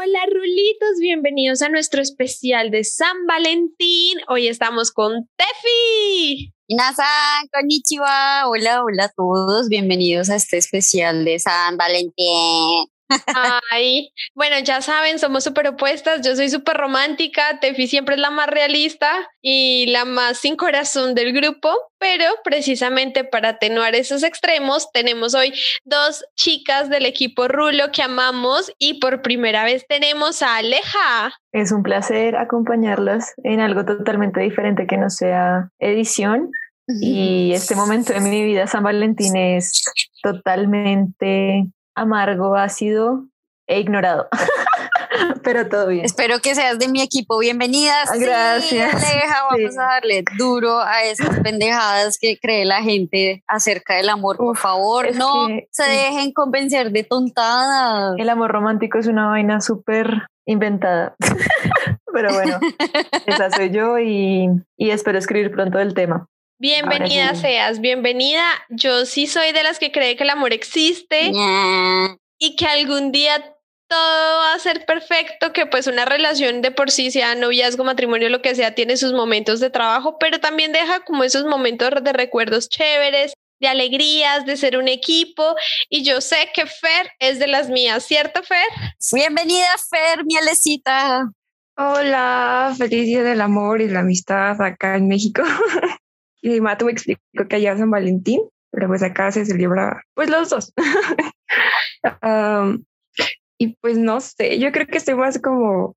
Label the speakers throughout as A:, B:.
A: Hola Rulitos, bienvenidos a nuestro especial de San Valentín. Hoy estamos con Tefi.
B: Minasan, konnichiwa. Hola, hola a todos. Bienvenidos a este especial de San Valentín.
A: Ay, bueno, ya saben, somos súper opuestas. Yo soy súper romántica, Tefi siempre es la más realista y la más sin corazón del grupo, pero precisamente para atenuar esos extremos, tenemos hoy dos chicas del equipo Rulo que amamos y por primera vez tenemos a Aleja.
C: Es un placer acompañarlas en algo totalmente diferente que no sea edición. Y este momento de mi vida, San Valentín, es totalmente amargo, ácido e ignorado. Pero todo bien.
B: Espero que seas de mi equipo. Bienvenidas.
C: Ah, gracias.
B: vamos a darle duro a esas pendejadas que cree la gente acerca del amor. Por favor, no se dejen convencer de tontadas.
C: El amor romántico es una vaina súper inventada. Pero bueno, esa soy yo y, y espero escribir pronto el tema.
A: Bienvenida seas, bienvenida. Yo sí soy de las que cree que el amor existe y que algún día todo va a ser perfecto, que pues una relación de por sí, sea noviazgo, matrimonio, lo que sea, tiene sus momentos de trabajo, pero también deja como esos momentos de recuerdos chéveres, de alegrías, de ser un equipo. Y yo sé que Fer es de las mías, ¿cierto, Fer?
B: Bienvenida, Fer, mi Alecita.
D: Hola, feliz día del amor y la amistad acá en México. Y Mato me explicó que allá San Valentín, pero pues acá se celebra pues los dos. y pues no sé, yo creo que estoy más como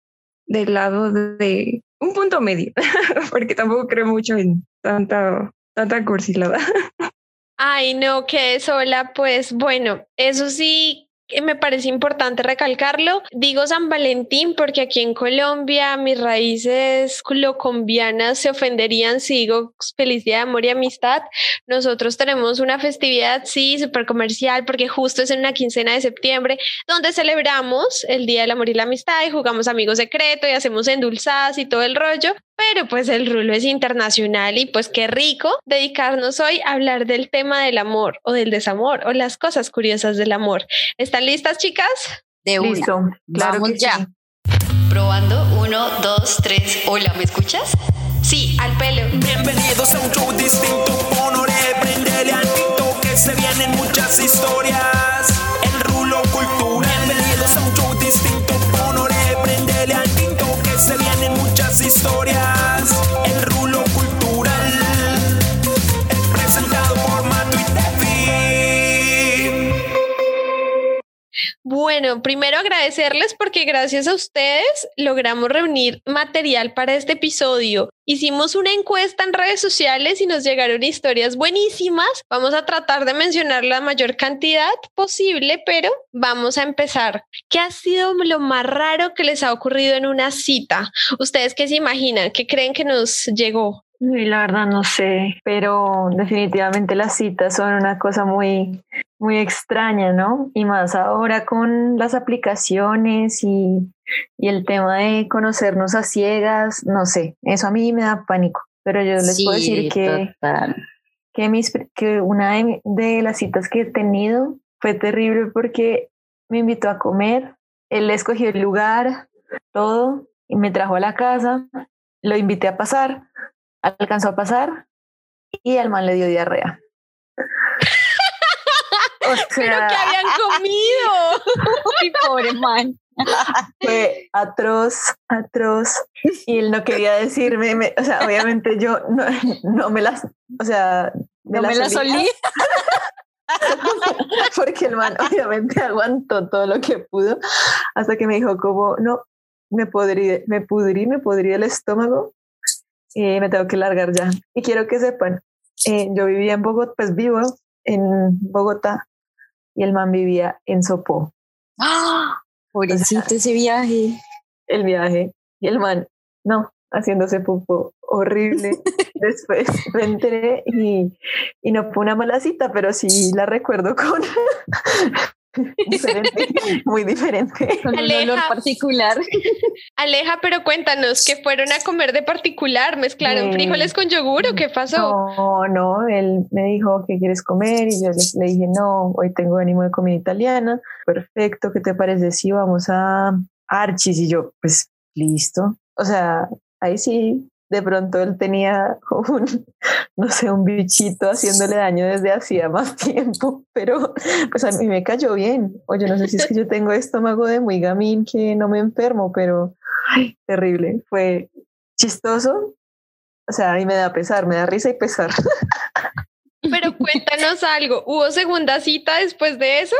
D: del lado de un punto medio, porque tampoco creo mucho en tanta, tanta cursilada.
A: Ay, no, que sola, pues bueno, eso sí me parece importante recalcarlo. Digo San Valentín porque aquí en Colombia mis raíces colombianas se ofenderían si digo feliz día de amor y amistad. Nosotros tenemos una festividad, sí, súper comercial porque justo es en una quincena de septiembre donde celebramos el Día del Amor y la Amistad y jugamos amigos secreto y hacemos endulzadas y todo el rollo. Pero pues el rulo es internacional y pues qué rico dedicarnos hoy a hablar del tema del amor o del desamor o las cosas curiosas del amor. ¿Están listas, chicas?
B: De una.
C: Listo, claro
B: Vamos ya. Probando, uno, dos, tres. Hola, ¿me escuchas?
A: Sí, al pelo.
E: Bienvenidos a un show distinto, honore, prendele al tinto, que se vienen muchas historias. El rulo cultura. Bienvenidos a un show distinto, muchas historias.
A: Bueno, primero agradecerles porque gracias a ustedes logramos reunir material para este episodio. Hicimos una encuesta en redes sociales y nos llegaron historias buenísimas. Vamos a tratar de mencionar la mayor cantidad posible, pero vamos a empezar. ¿Qué ha sido lo más raro que les ha ocurrido en una cita? ¿Ustedes qué se imaginan? ¿Qué creen que nos llegó?
C: Y la verdad no sé, pero definitivamente las citas son una cosa muy, muy extraña, ¿no? Y más ahora con las aplicaciones y, y el tema de conocernos a ciegas, no sé, eso a mí me da pánico, pero yo les puedo decir que,
B: total.
C: que, mis, que una de, de las citas que he tenido fue terrible porque me invitó a comer, él escogió el lugar, todo, y me trajo a la casa, lo invité a pasar, alcanzó a pasar y al man le dio diarrea. O
A: Pero que habían comido.
B: Ay, pobre man.
C: fue atroz, atroz. Y él no quería decirme, me- o sea, obviamente yo no, no me las, o sea,
B: No me la
C: olí, porque el man obviamente aguantó todo lo que pudo hasta que me dijo como, no, me podrí, me pudrí, me podrí el estómago y me tengo que largar ya. Y quiero que sepan, eh, yo vivía en Bogotá, pues vivo en Bogotá y el man vivía en Sopó.
B: ¡Ah! Pobrecito ese viaje.
C: el viaje y el man, no, haciéndose pupo horrible. Después me enteré y, y no fue una mala cita, pero sí la recuerdo con diferente, muy diferente.
B: Con un
A: Aleja.
B: olor particular.
A: Aleja, pero cuéntanos, ¿que fueron a comer de particular? ¿Mezclaron
C: Eh,
A: frijoles con yogur o qué pasó?
C: No, no, él me dijo que quieres comer y yo le, le dije, no, hoy tengo ánimo de comida italiana. Perfecto, ¿qué te parece si vamos a, Archis y yo, pues listo. O sea, ahí sí, de pronto él tenía un, no sé, un bichito haciéndole daño desde hacía más tiempo, pero pues a mí me cayó bien. Oye, no sé si es que yo tengo estómago de muy gamín que no me enfermo, pero ay, terrible. Fue chistoso. O sea, a mí me da pesar, me da risa y pesar.
A: Pero cuéntanos algo, ¿hubo segunda cita después de eso?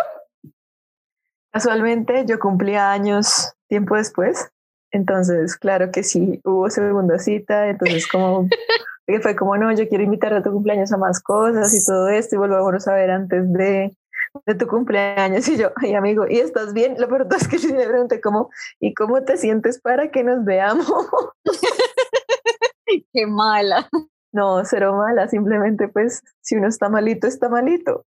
C: Casualmente yo cumplía años tiempo después, entonces claro que sí, hubo segunda cita, entonces como que fue como, no, yo quiero invitar a tu cumpleaños a más cosas y todo esto y volvamos a ver antes de, de tu cumpleaños y yo, ay amigo, ¿y estás bien? Lo peor es que sí me pregunté cómo, ¿y cómo te sientes para que nos veamos?
B: Qué mala.
C: No, cero mala, simplemente pues si uno está malito, está malito.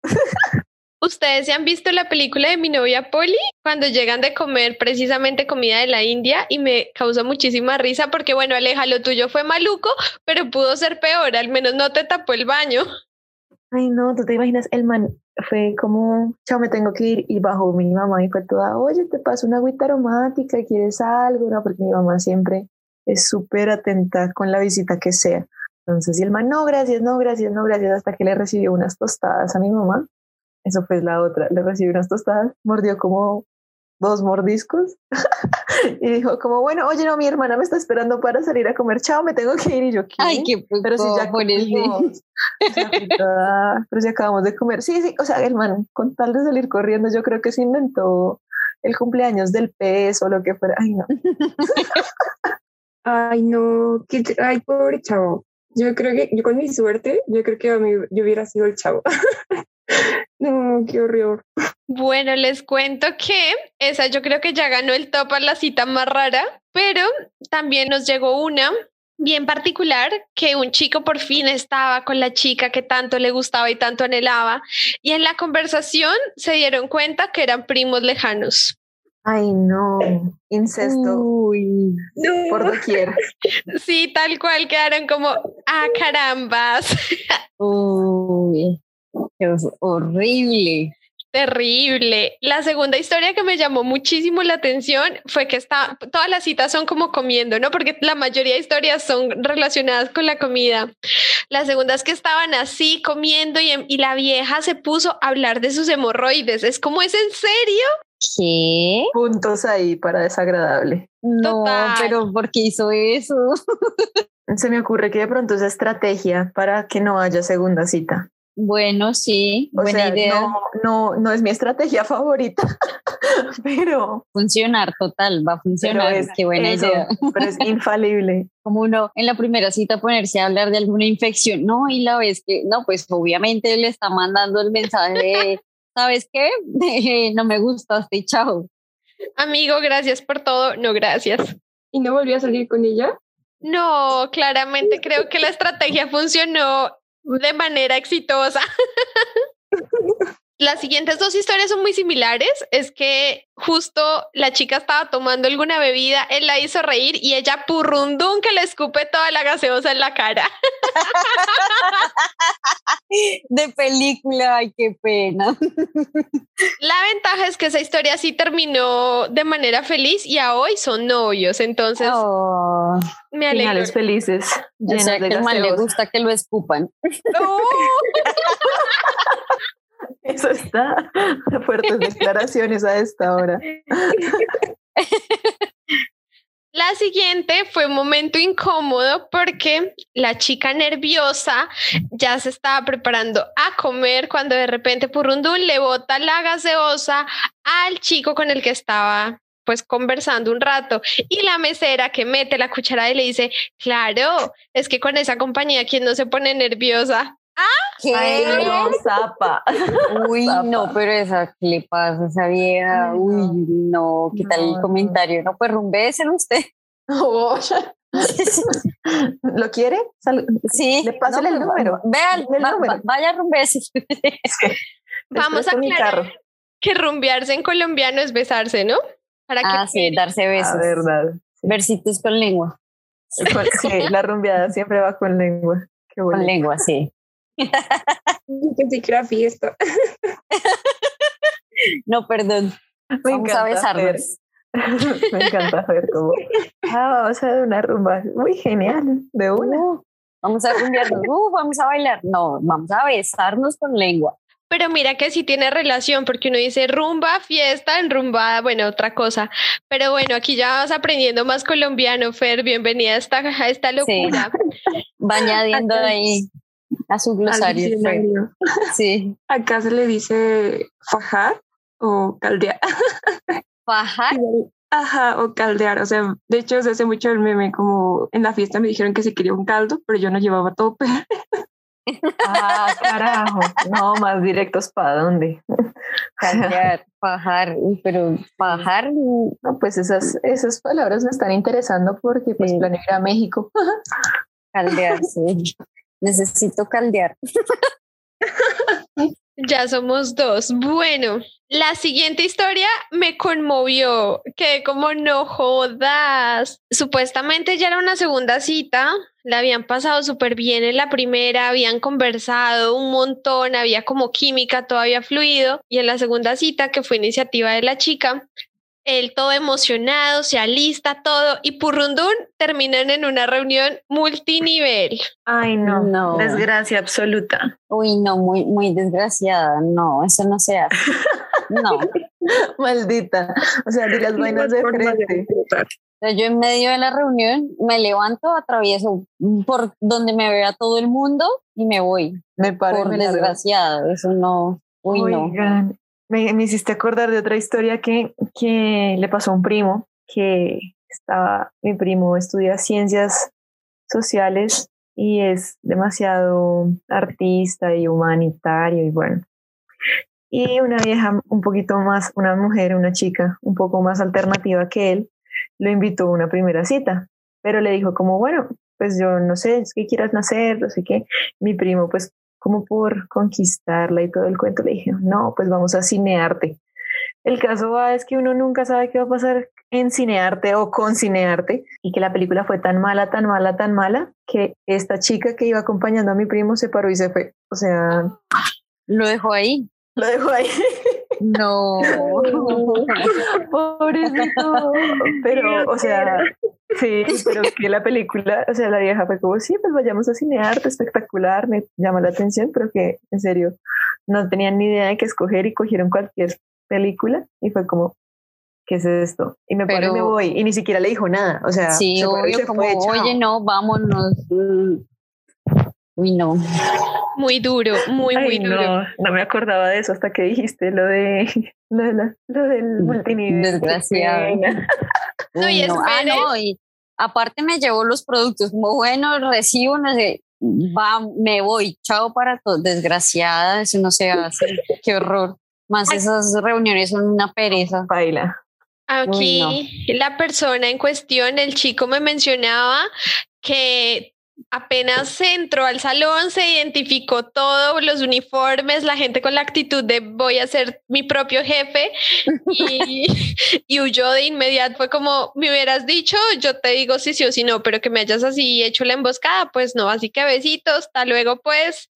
A: ¿Ustedes se han visto la película de mi novia Polly? Cuando llegan de comer precisamente comida de la India y me causó muchísima risa porque, bueno, Aleja, lo tuyo fue maluco, pero pudo ser peor, al menos no te tapó el baño.
C: Ay, no, tú te imaginas, el man fue como, chao, me tengo que ir y bajó mi mamá y fue toda, oye, te paso una agüita aromática, ¿quieres algo? No, porque mi mamá siempre es súper atenta con la visita que sea. Entonces, y el man, no, gracias, no, gracias, no, gracias, hasta que le recibió unas tostadas a mi mamá eso fue la otra. Le recibió unas tostadas, mordió como dos mordiscos y dijo como, bueno, oye, no, mi hermana me está esperando para salir a comer, chao, me tengo que ir. Y yo, ¿qué?
B: Ay, qué
C: Pero si ya comimos. pero si acabamos de comer. Sí, sí, o sea, el man, con tal de salir corriendo, yo creo que se inventó el cumpleaños del pez o lo que fuera. Ay, no.
D: Ay, no, qué, ay, pobre chavo. Yo creo que, yo con mi suerte, yo creo que a mí, yo hubiera sido el chavo. No, qué horror.
A: Bueno, les cuento que esa yo creo que ya ganó el top a la cita más rara, pero también nos llegó una bien particular que un chico por fin estaba con la chica que tanto le gustaba y tanto anhelaba y en la conversación se dieron cuenta que eran primos lejanos.
C: Ay, no, incesto.
B: Uy,
C: no. Por doquier.
A: Sí, tal cual quedaron como, ah, carambas.
B: Uy. Es horrible.
A: Terrible. La segunda historia que me llamó muchísimo la atención fue que está, todas las citas son como comiendo, ¿no? Porque la mayoría de historias son relacionadas con la comida. La segunda es que estaban así comiendo y, y la vieja se puso a hablar de sus hemorroides. Es como, ¿es en serio?
B: ¿Qué?
C: Puntos ahí para desagradable.
B: No, pero ¿por qué hizo eso?
C: Se me ocurre que de pronto es estrategia para que no haya segunda cita.
B: Bueno, sí, buena idea.
C: No, no, no, es mi estrategia favorita, pero...
B: Funcionar, total, va a funcionar. Es, Qué buena idea.
C: Pero es infalible.
B: Como uno en la primera cita ponerse a hablar de alguna infección, no, y la vez que, no, pues obviamente le está mandando el mensaje de, ¿sabes qué? no me gustaste, chao.
A: Amigo, gracias por todo, no gracias.
D: ¿Y no volvió a salir con ella?
A: No, claramente creo que la estrategia funcionó de manera exitosa. Las siguientes dos historias son muy similares. Es que justo la chica estaba tomando alguna bebida, él la hizo reír y ella purrundún que le escupe toda la gaseosa en la cara.
B: De película, ay, qué pena.
A: La ventaja es que esa historia sí terminó de manera feliz y a hoy son novios, entonces
B: oh,
A: me alegro.
C: Finales felices.
B: O sea, que el mal le gusta que lo escupan.
A: ¡Oh!
C: Eso está. Fuertes declaraciones a esta hora.
A: La siguiente fue un momento incómodo porque la chica nerviosa ya se estaba preparando a comer cuando de repente Purrundún le bota la gaseosa al chico con el que estaba pues conversando un rato y la mesera que mete la cuchara y le dice, claro, es que con esa compañía quien no se pone nerviosa.
B: ¿Ah? ¿Qué?
C: Ay, no, zapa.
B: Uy, no, pero esa, ¿qué le pasa a esa vieja? Uy, no, ¿qué tal el comentario? No, pues rumbéselo usted.
C: Oh. ¿Lo quiere?
B: Sí.
C: Le pásale el número.
B: Vean, el va, número. vaya rumbese.
A: Vamos a aclarar que rumbearse en colombiano es besarse, ¿no?
B: Para ah, sí, darse besos.
C: La verdad.
B: Versitos con lengua.
C: Sí, la rumbeada siempre va con lengua. Qué
B: con lengua, sí.
D: Que sí fiesta.
B: no, perdón. Vamos a besarnos.
C: Me encanta ver cómo. Ah, vamos a dar una rumba. Muy genial, de una.
B: Uh, vamos a rumbearnos, uh, vamos a bailar. No, vamos a besarnos con lengua.
A: Pero mira que sí tiene relación, porque uno dice rumba, fiesta, enrumbada, bueno, otra cosa. Pero bueno, aquí ya vas aprendiendo más colombiano, Fer. Bienvenida a esta, a esta locura.
B: Va añadiendo ahí a su glosario. Sí.
D: Acá se le dice fajar o caldear.
B: Fajar.
D: Ajá, o caldear. O sea, de hecho, se hace mucho el meme, como en la fiesta me dijeron que se quería un caldo, pero yo no llevaba tope.
C: Ah, carajo. No, más directos para dónde.
B: Caldear, fajar, pero fajar,
C: No, pues esas, esas palabras me están interesando porque pues
B: Sí.
C: planeo ir a México.
B: caldear, sí. Necesito caldear.
A: Ya somos dos. Bueno, la siguiente historia me conmovió. Quedé como no jodas. Supuestamente ya era una segunda cita. La habían pasado súper bien en la primera, habían conversado un montón, había como química, todo había fluido. Y en la segunda cita, que fue iniciativa de la chica, él todo emocionado, se alista todo y Purrundún terminan en una reunión multinivel.
C: Ay, no.
B: No.
C: Desgracia absoluta.
B: Uy, no, muy, muy desgraciada. No, eso no se hace. No.
C: Maldita. O sea, di las vainas de frente.
B: Yo en medio de la reunión me levanto, atravieso por donde me vea todo el mundo y me voy.
C: Me paro
B: Por desgraciada, eso no. Uy, no.
C: Me hiciste acordar de otra historia que, que le pasó a un primo, que estaba, mi primo estudia ciencias sociales y es demasiado artista y humanitario y bueno. Y una vieja un poquito más, una mujer, una chica un poco más alternativa que él, lo invitó a una primera cita, pero le dijo como, bueno, pues yo no sé, es que quieras nacer, no sé qué. Mi primo, pues como por conquistarla y todo el cuento, le dije, no, pues vamos a cinearte. El caso va es que uno nunca sabe qué va a pasar en cinearte o con cinearte y que la película fue tan mala, tan mala, tan mala que esta chica que iba acompañando a mi primo se paró y se fue. O sea,
B: Lo dejo ahí.
C: lo dejó ahí.
B: No.
C: Pobrecito. Pero, o sea, sí, pero que la película, o sea, la vieja fue como, sí, pues vayamos a cinearte, espectacular, me llama la atención, pero que en serio no tenían ni idea de qué escoger y cogieron cualquier película y fue como, ¿qué es esto? Y me paro y me voy y ni siquiera le dijo nada, o sea,
B: Sí,
C: se
B: obvio,
C: se
B: como,
C: fue,
B: oye, no, vámonos. Mm. Uy, no.
A: Muy duro, muy, muy
C: Ay,
A: duro.
C: no, no me acordaba de eso hasta que dijiste lo de lo, de la- lo del multinivel. qué
B: Desgraciado.
A: No, y
B: Ah, no, y aparte me llevo los productos, como bueno, recibo, no sé, va, me voy, chao para todos. Desgraciada, eso no se hace. Qué horror. Más esas reuniones son una pereza.
C: Baila.
A: Aquí la persona en cuestión, el chico me mencionaba que apenas entró al salón, se identificó todo, los uniformes, la gente con la actitud de voy a ser mi propio jefe y, y huyó de inmediato. Fue como, me hubieras dicho, yo te digo si sí o si no, pero que me hayas así hecho la emboscada, pues no, así que besitos, hasta luego pues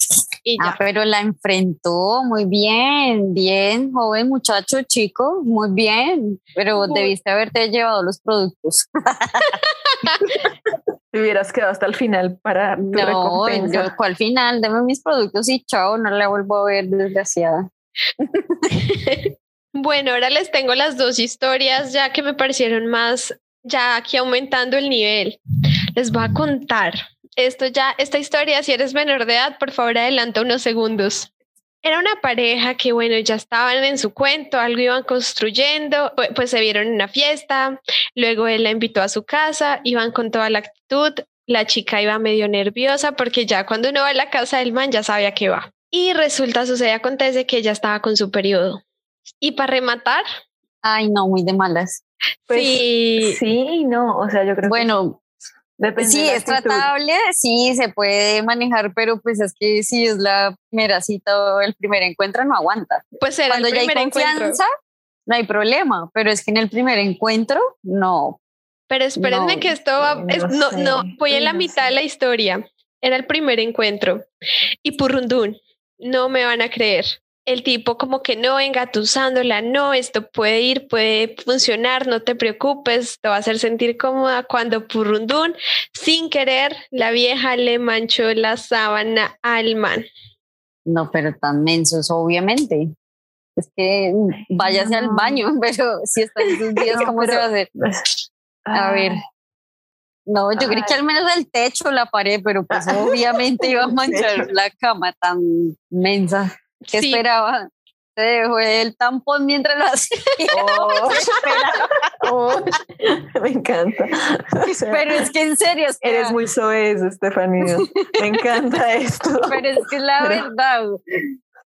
A: y ya.
B: Ah, pero la enfrentó muy bien, bien, joven muchacho, chico, muy bien, pero
A: Muy-
B: debiste haberte llevado los productos.
C: Te hubieras quedado hasta el final para tu
B: No,
C: recompensa.
B: yo, al final, deme mis productos y chao, no la vuelvo a ver, desgraciada.
A: Bueno, ahora les tengo las dos historias ya que me parecieron más, ya aquí aumentando el nivel. Les voy a contar. Esto ya, esta historia, si eres menor de edad, por favor adelanta unos segundos. Era una pareja que, bueno, ya estaban en su cuento, algo iban construyendo, pu- pues se vieron en una fiesta, luego él la invitó a su casa, iban con toda la actitud, la chica iba medio nerviosa porque ya cuando uno va a la casa del man ya sabía que va. Y resulta, sucede, acontece que ella estaba con su periodo. Y para rematar,
B: Ay, no, muy de malas.
C: Pues,
A: sí,
C: Sí, no, o sea, yo creo
B: Bueno,
C: que depende
B: sí, es tratable, sí, se puede manejar, pero pues es que si es la primera cita o el primer encuentro, no aguanta.
A: pues era
B: Cuando
A: el
B: ya hay
A: primer encuentro.
B: confianza, no hay problema, pero es que en el primer encuentro, no.
A: Pero espérenme
B: No,
A: que esto va,
C: no
A: es- no,
C: sé,
A: no, voy en la mitad de la historia. Era el primer encuentro. Y Purrundún, no me van a creer. el tipo como que no, engatusándola, no, esto puede ir, puede funcionar, no te preocupes, te va a hacer sentir cómoda cuando Purrundún, sin querer, la vieja le manchó la sábana al man.
B: No, pero tan mensos, obviamente. Es que váyase al baño, pero si está en sus días, ¿cómo se va a hacer? A ver. No, yo creí que al menos el techo, la pared, pero pues obviamente iba a manchar la cama tan mensa. ¿Qué esperaba? Se dejó el tampón mientras lo hacía.
C: Oh, me encanta.
B: pero es que en serio.
C: Eres muy soez, Estefanía. Me encanta esto.
B: Pero es que la verdad.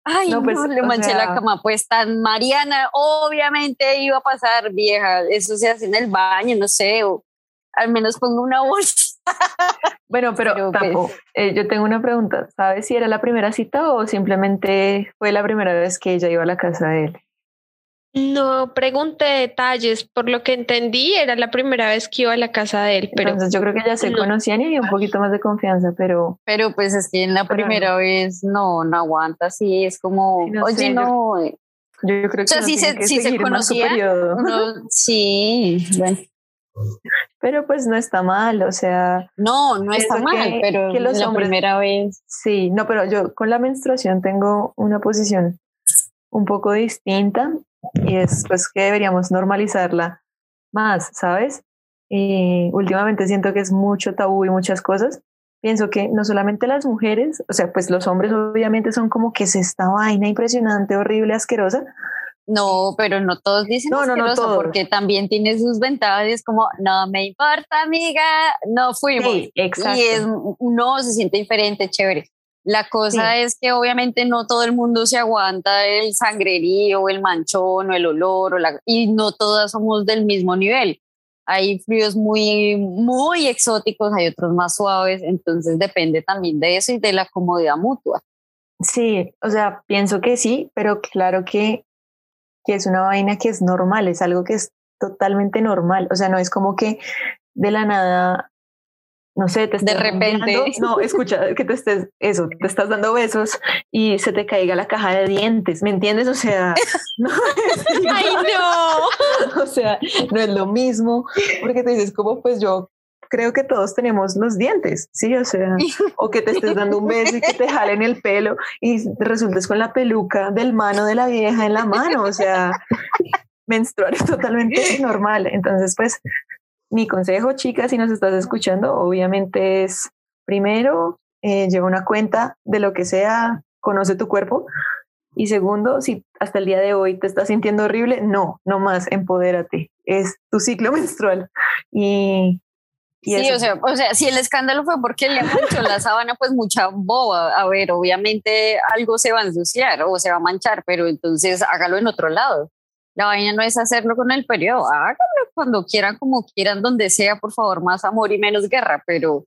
B: Ay, no, pues, le manché la cama. Pues tan Mariana, obviamente iba a pasar vieja. Eso se hace en el baño, no sé. O al menos pongo una voz.
C: bueno, pero, pues eh, yo tengo una pregunta. ¿Sabes si era la primera cita o simplemente fue la primera vez que ella iba a la casa de él?
A: No pregunté detalles, por lo que entendí era la primera vez que iba a la casa de él, pero
C: Entonces yo creo que ya se conocían y había un poquito más de confianza, pero
B: pero pues es que en la primera vez no no aguanta, sí es como, oye, no,
C: yo, creo que o sea,
B: sí se, sí se conocía, sí, bueno.
C: Pero pues no está mal, o sea.
B: No, no está mal, pero que la primera vez.
C: Sí, no, pero yo con la menstruación tengo una posición un poco distinta y es pues que deberíamos normalizarla más, ¿sabes? Y últimamente siento que es mucho tabú y muchas cosas. Pienso que no solamente las mujeres, o sea, pues los hombres obviamente son como que es esta vaina impresionante, horrible, asquerosa,
B: no, pero no todos dicen no, no, no porque también tiene sus ventajas. Es como, no me importa, amiga, no fuimos. Sí, exacto. Y es, uno se siente diferente, chévere. La cosa es que obviamente no todo el mundo se aguanta el sangrerío, el manchón o el olor, o la, y no todas somos del mismo nivel. Hay fríos muy, muy exóticos, hay otros más suaves, entonces depende también de eso y de la comodidad mutua.
C: Sí, o sea, pienso que sí, pero claro que que es una vaina que es normal, es algo que es totalmente normal. O sea, no es como que de la nada, no sé, te
B: De repente.
C: no, escucha, que te estés, eso, te estás dando besos y se te caiga la caja de dientes, ¿me entiendes? O sea, no
A: ¡Ay, no!
C: O sea, no es lo mismo, porque te dices, como pues yo creo que todos tenemos los dientes, ¿sí? O sea, o que te estés dando un beso y que te jalen el pelo y resultes con la peluca del mano de la vieja en la mano, o sea, menstruar es totalmente normal. Entonces, pues, mi consejo, chicas, si nos estás escuchando, obviamente es, primero, eh, lleva una cuenta de lo que sea, conoce tu cuerpo. Y segundo, si hasta el día de hoy te estás sintiendo horrible, no, no más, empodérate. Es tu ciclo menstrual. Y
B: sí, o sea, o sea, si el escándalo fue porque le manchó la sábana, pues mucha boba. A ver, obviamente algo se va a ensuciar o se va a manchar, pero entonces hágalo en otro lado. La vaina no es hacerlo con el periodo, hágalo cuando quieran, como quieran, donde sea, por favor, más amor y menos guerra, pero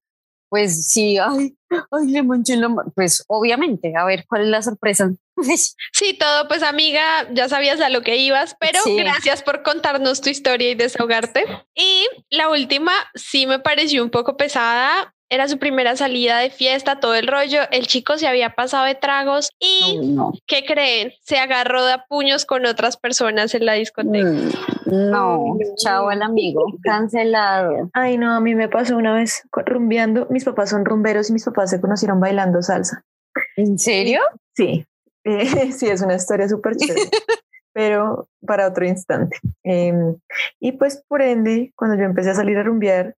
B: pues sí, ay, ay, le manché la pues obviamente, a ver, ¿cuál es la sorpresa?
A: Sí, todo, pues amiga, ya sabías a lo que ibas, pero gracias por contarnos tu historia y desahogarte. Y la última sí me pareció un poco pesada. Era su primera salida de fiesta, todo el rollo. El chico se había pasado de tragos y, ¿qué creen? Se agarró de puños con otras personas en la discoteca. Mm,
B: no, chao al amigo, cancelado.
C: Ay, no, a mí me pasó una vez rumbeando. Mis papás son rumberos y mis papás se conocieron bailando salsa.
B: ¿En serio?
C: Sí, sí, es una historia súper chévere, pero para otro instante. Em, y pues por ende, cuando yo empecé a salir a rumbear,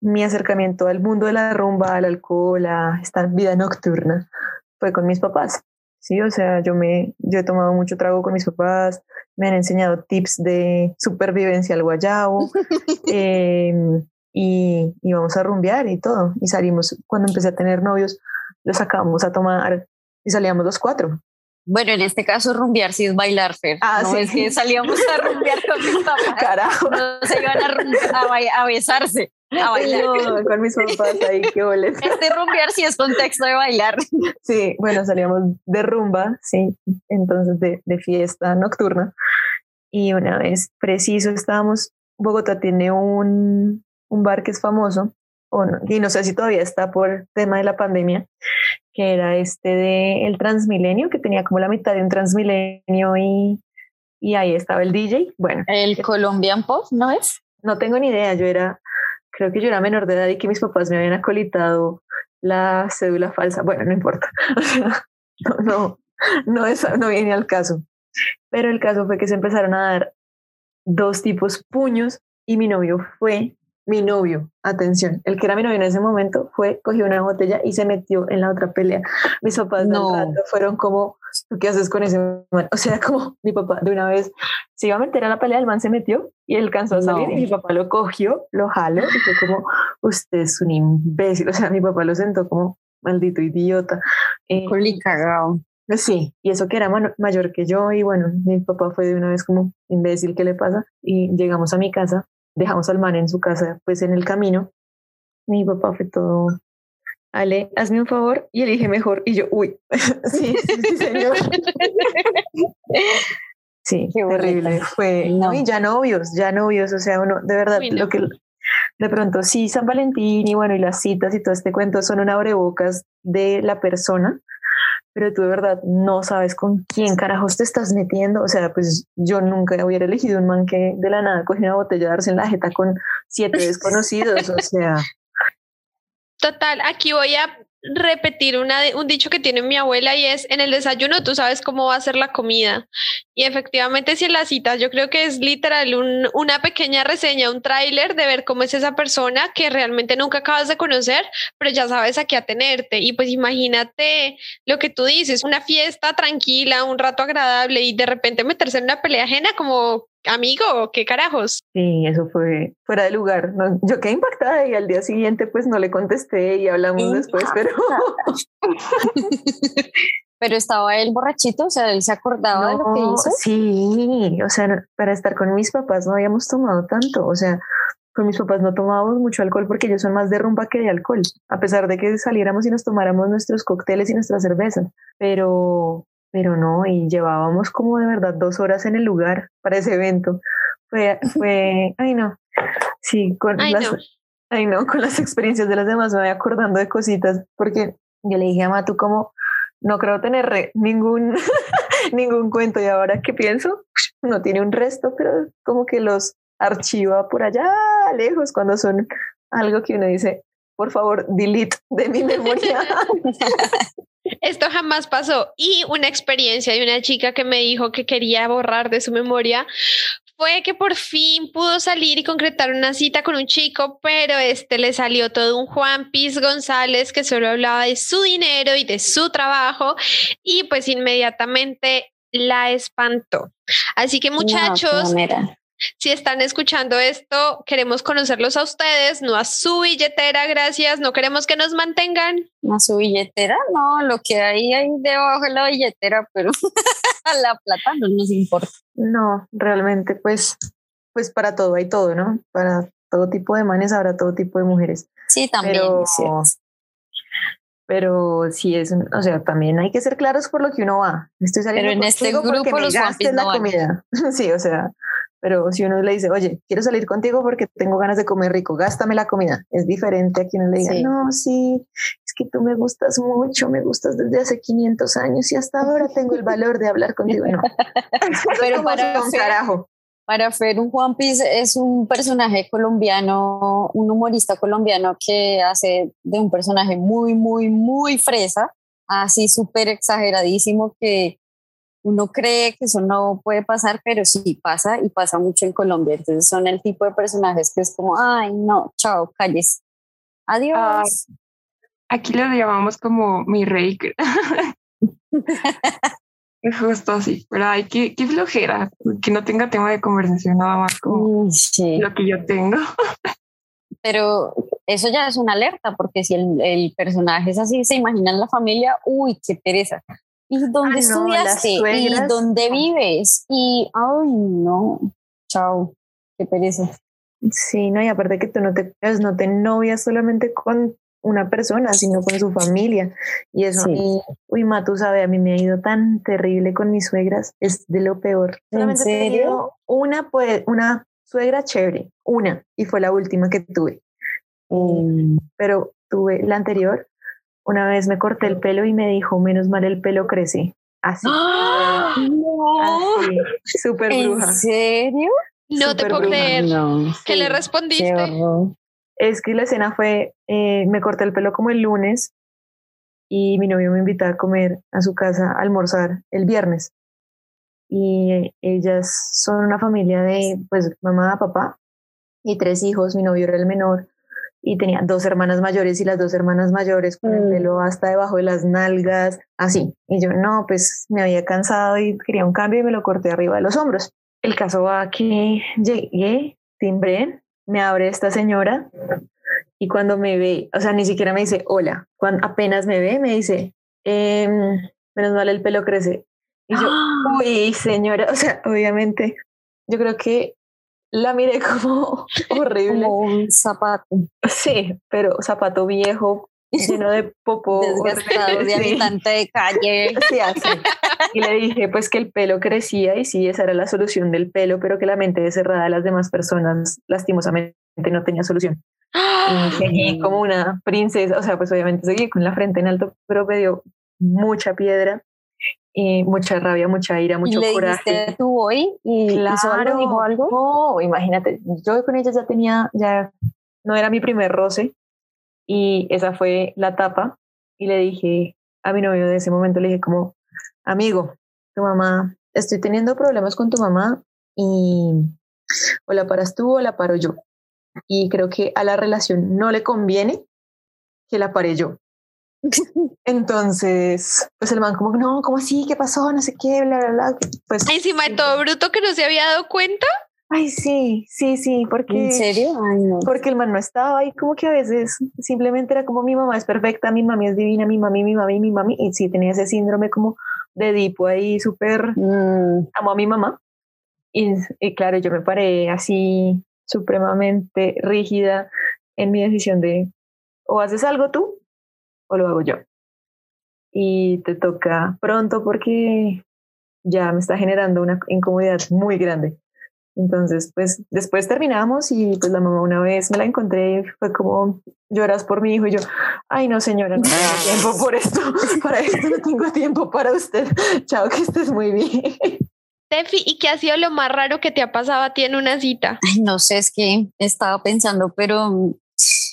C: mi acercamiento al mundo de la rumba, al alcohol, a esta vida nocturna, fue con mis papás. Sí, o sea, yo me, yo he tomado mucho trago con mis papás, me han enseñado tips de supervivencia al guayabo, em, y, y vamos a rumbear y todo. Y salimos, cuando empecé a tener novios, los sacamos a tomar y salíamos los cuatro.
B: Bueno, en este caso rumbear sí es bailar, Fer. Ah, no es que salíamos a rumbear con mis papás.
C: Carajo.
B: No se iban a, a, besarse, a bailar.
C: No, con mis papás ahí, qué boles.
B: Este rumbear sí es contexto de bailar.
C: Sí, bueno, salíamos de rumba, sí, entonces de, de fiesta nocturna. Y una vez preciso estábamos, Bogotá tiene un, un bar que es famoso, o no, y no sé si todavía está por tema de la pandemia, que era este de el Transmilenio, que tenía como la mitad de un Transmilenio y, y ahí estaba el DJ. Bueno,
B: El Colombian Pop, ¿no es?
C: no tengo ni idea, yo era, creo que yo era menor de edad y que mis papás me habían acolitado la cédula falsa. Bueno, no importa. No, no, no viene al caso. Pero el caso fue que se empezaron a dar dos tipos puños y mi novio fue, mi novio, atención, el que era mi novio en ese momento fue, cogió una botella y se metió en la otra pelea. Mis papás del
B: No.
C: rato fueron como, ¿tú qué haces con ese man? O sea, como mi papá de una vez se iba a meter a la pelea, el man se metió y él alcanzó a salir
B: No.
C: y mi papá lo cogió, lo jaló y fue como, usted es un imbécil. O sea, mi papá lo sentó como, maldito idiota. Eh,
B: cagao.
C: Sí, y eso que era mayor que yo, y bueno, mi papá fue de una vez como imbécil, ¿qué le pasa? Y llegamos a mi casa, dejamos al man en su casa, pues en el camino. Mi papá fue todo, Ale, hazme un favor, y elige mejor, y yo, uy, sí, sí, sí, señor. Sí,
B: Qué
C: terrible, fue,
B: No.
C: no, y ya novios, ya novios, o sea, uno, de verdad,
A: Uy, no.
C: lo que de pronto sí, San Valentín y bueno, y las citas y todo este cuento son un abrebocas de la persona, pero tú de verdad no sabes con quién carajos te estás metiendo. O sea, pues yo nunca hubiera elegido un man que de la nada coge una botella a darse en la jeta con siete desconocidos. O sea,
A: Total, aquí voy a repetir una un dicho que tiene mi abuela y es en el desayuno tú sabes cómo va a ser la comida. Y efectivamente si en las citas yo creo que es literal un- una pequeña reseña, un tráiler de ver cómo es esa persona que realmente nunca acabas de conocer, pero ya sabes a qué atenerte. Y pues imagínate lo que tú dices, una fiesta tranquila, un rato agradable y de repente meterse en una pelea ajena como amigo, qué carajos.
C: sí, eso fue fuera de lugar. No, yo quedé impactada y al día siguiente pues no le contesté y hablamos después, pero
B: Pero estaba él borrachito, o sea, él se acordaba de lo que hizo.
C: Sí, o sea, para estar con mis papás no habíamos tomado tanto, o sea, con mis papás no tomábamos mucho alcohol porque ellos son más de rumba que de alcohol, a pesar de que saliéramos y nos tomáramos nuestros cócteles y nuestras cervezas, pero, pero no, y llevábamos como de verdad dos horas en el lugar para ese evento. Fue, fue, ay no, sí, con
A: Ay,
C: las,
A: no.
C: ay no, con las experiencias de las demás me voy acordando de cositas, porque yo le dije a Matu como, no creo tener re- ningún, ningún cuento y ahora que pienso, no tiene un resto, pero como que los archiva por allá lejos cuando son algo que uno dice, por favor, delete de mi memoria.
A: Esto jamás pasó. Y una experiencia de una chica que me dijo que quería borrar de su memoria fue que por fin pudo salir y concretar una cita con un chico, pero este le salió todo un Juan Piz González que solo hablaba de su dinero y de su trabajo y pues inmediatamente la espantó. Así que muchachos. Si están escuchando esto, queremos conocerlos a ustedes, no a su billetera, gracias, no queremos que nos mantengan.
B: ¿A su billetera? No, lo que hay ahí debajo de la billetera, pero a la plata no nos importa.
C: no, realmente, pues, pues para todo hay todo, ¿no? Para todo tipo de manes habrá todo tipo de mujeres.
B: Sí, también.
C: Pero, sí es, o sea, también hay que ser claros por lo que uno va. Estoy saliendo
B: Pero en este grupo
C: me
B: los
C: la
B: no van.
C: comida. sí, o sea, pero si uno le dice, oye, quiero salir contigo porque tengo ganas de comer rico, gástame la comida. Es diferente a quien uno le diga,
B: Sí.
C: no, sí, es que tú me gustas mucho, me gustas desde hace 500 años y hasta ahora tengo el valor de hablar contigo. No.
B: Pero para Fer-
C: carajo.
B: Para Fer, un Juan Piz es un personaje colombiano, un humorista colombiano que hace de un personaje muy, muy, muy fresa, así súper exageradísimo que uno cree que eso no puede pasar, pero sí pasa y pasa mucho en Colombia. Entonces son el tipo de personajes que es como, ay, no, chao, calles. Adiós.
D: Aquí lo llamamos como mi rey. Justo así, pero ay, qué, qué flojera, que no tenga tema de conversación, nada más como
B: sí.
D: lo que yo tengo.
B: pero eso ya es una alerta, porque si el, el personaje es así, se imaginan la familia, uy, qué pereza. ¿Y dónde
C: Ah, no,
B: estudiaste? ¿Y dónde vives? Y, ay, no, chao, qué pereza.
C: Sí, no, y aparte que tú no te, pues, no te novias solamente con una persona, sino con su familia. Y eso
B: Sí.
C: mí, uy, ma, tú sabes, a mí me ha ido tan terrible con mis suegras, es de lo peor.
B: ¿En
C: Solamente
B: serio?
C: una, pues, una suegra chévere, una, y fue la última que tuve.
B: Mm.
C: pero tuve la anterior. Una vez me corté el pelo y me dijo, menos mal el pelo crece. Así.
B: ¡Ah! No.
C: Así. Súper
B: ¿En
C: bruja.
B: serio?
A: No te puedo
C: bruja.
A: creer.
B: No.
A: ¿Qué le respondiste?
B: qué.
C: Es que la escena fue, eh, me corté el pelo como el lunes y mi novio me invitó a comer a su casa, a almorzar el viernes. Y ellas son una familia de, pues, mamá, papá y tres hijos. Mi novio era el menor y tenía dos hermanas mayores y las dos hermanas mayores con el
B: Mm.
C: pelo hasta debajo de las nalgas, así. Y yo, no, pues me había cansado y quería un cambio y me lo corté arriba de los hombros. El caso va que llegué, timbré, me abre esta señora y cuando me ve, o sea, ni siquiera me dice hola, cuando apenas me ve, me dice, "Em, menos mal el pelo crece. Y yo, uy, señora, o sea, obviamente, yo creo que la miré como horrible.
B: Como un zapato
C: Sí, pero zapato viejo, lleno de popo.
B: desgastado
C: horrible,
B: de habitante de calle.
C: Sí, así. Y le dije pues que el pelo crecía y sí, esa era la solución del pelo, pero que la mente cerrada de las demás personas lastimosamente no tenía solución. Y seguí como una princesa, o sea, pues obviamente seguí con la frente en alto, pero me dio mucha piedra y mucha rabia, mucha ira,
B: Y
C: mucho
B: le
C: coraje.
B: tu voy y hizo algo, dijo algo.
C: No, imagínate, yo con ella ya tenía, ya no era mi primer roce y esa fue la tapa y le dije a mi novio de ese momento, le dije como, amigo, tu mamá, estoy teniendo problemas con tu mamá y o la paras tú o la paro yo. Y creo que a la relación no le conviene que la pare yo. Entonces, pues el man como, no, ¿cómo así? ¿Qué pasó? No sé qué, bla, bla, bla. Pues,
A: Encima de todo bruto que no se había dado cuenta.
C: ay, sí, sí, sí, porque...
B: ¿En serio? Ay, no.
C: porque el man no estaba ahí como que a veces simplemente era como mi mamá es perfecta, mi mami es divina, mi mami, mi mami, mi mami, y sí tenía ese síndrome como de Edipo ahí súper,
B: Mm,
C: amo a mi mamá. Y, y claro, yo me paré así supremamente rígida en mi decisión de o haces algo tú o lo hago yo. Y te toca pronto porque ya me está generando una incomodidad muy grande. Entonces, pues después terminamos y pues la mamá una vez me la encontré y fue como, lloras por mi hijo y yo, ay no señora, no tengo tiempo por esto, para esto no tengo tiempo para usted. Chao, que estés muy bien.
A: Tefi, ¿y qué ha sido lo más raro que te ha pasado a ti en una cita?
B: ay, no sé, es que estaba pensando, pero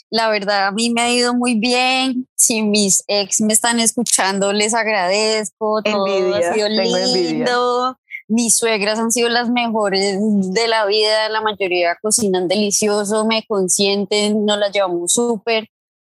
B: la verdad a mí me ha ido muy bien. Si mis ex me están escuchando, les agradezco. Todo
C: Envidia,
B: ha sido
C: envidia.
B: lindo. Mis suegras han sido las mejores de la vida. La mayoría cocinan delicioso, me consienten, nos las llevamos súper.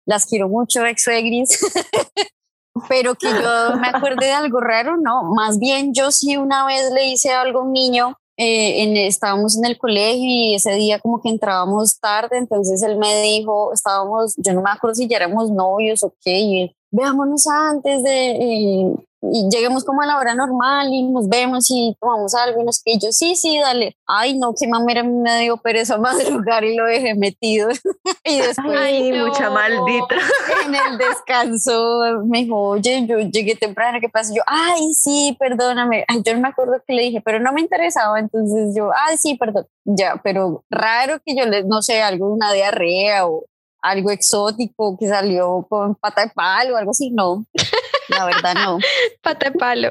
B: Las quiero mucho, ex suegris. Pero que yo me acuerde de algo raro, no. Más bien yo sí una vez le hice algo a un niño eh, en, estábamos en el colegio y ese día como que entrábamos tarde, entonces él me dijo, estábamos, yo no me acuerdo si ya éramos novios o qué, y veámonos antes de, eh, y lleguemos como a la hora normal y nos vemos y tomamos algo y nos que yo, sí, sí, dale. Ay, no, qué mamera me dio pereza madrugar y lo dejé metido. y después
C: Ay, mucha maldita.
B: en el descanso me dijo, oye, yo llegué temprano, ¿qué pasa? Yo, ay, sí, perdóname. Ay, yo no me acuerdo que le dije, pero no me interesaba. Entonces yo, ay, sí, perdón. Ya, pero raro que yo le, no sé, algo, una diarrea o algo exótico que salió con pata de palo o algo así. No, la verdad no.
A: Pata de palo.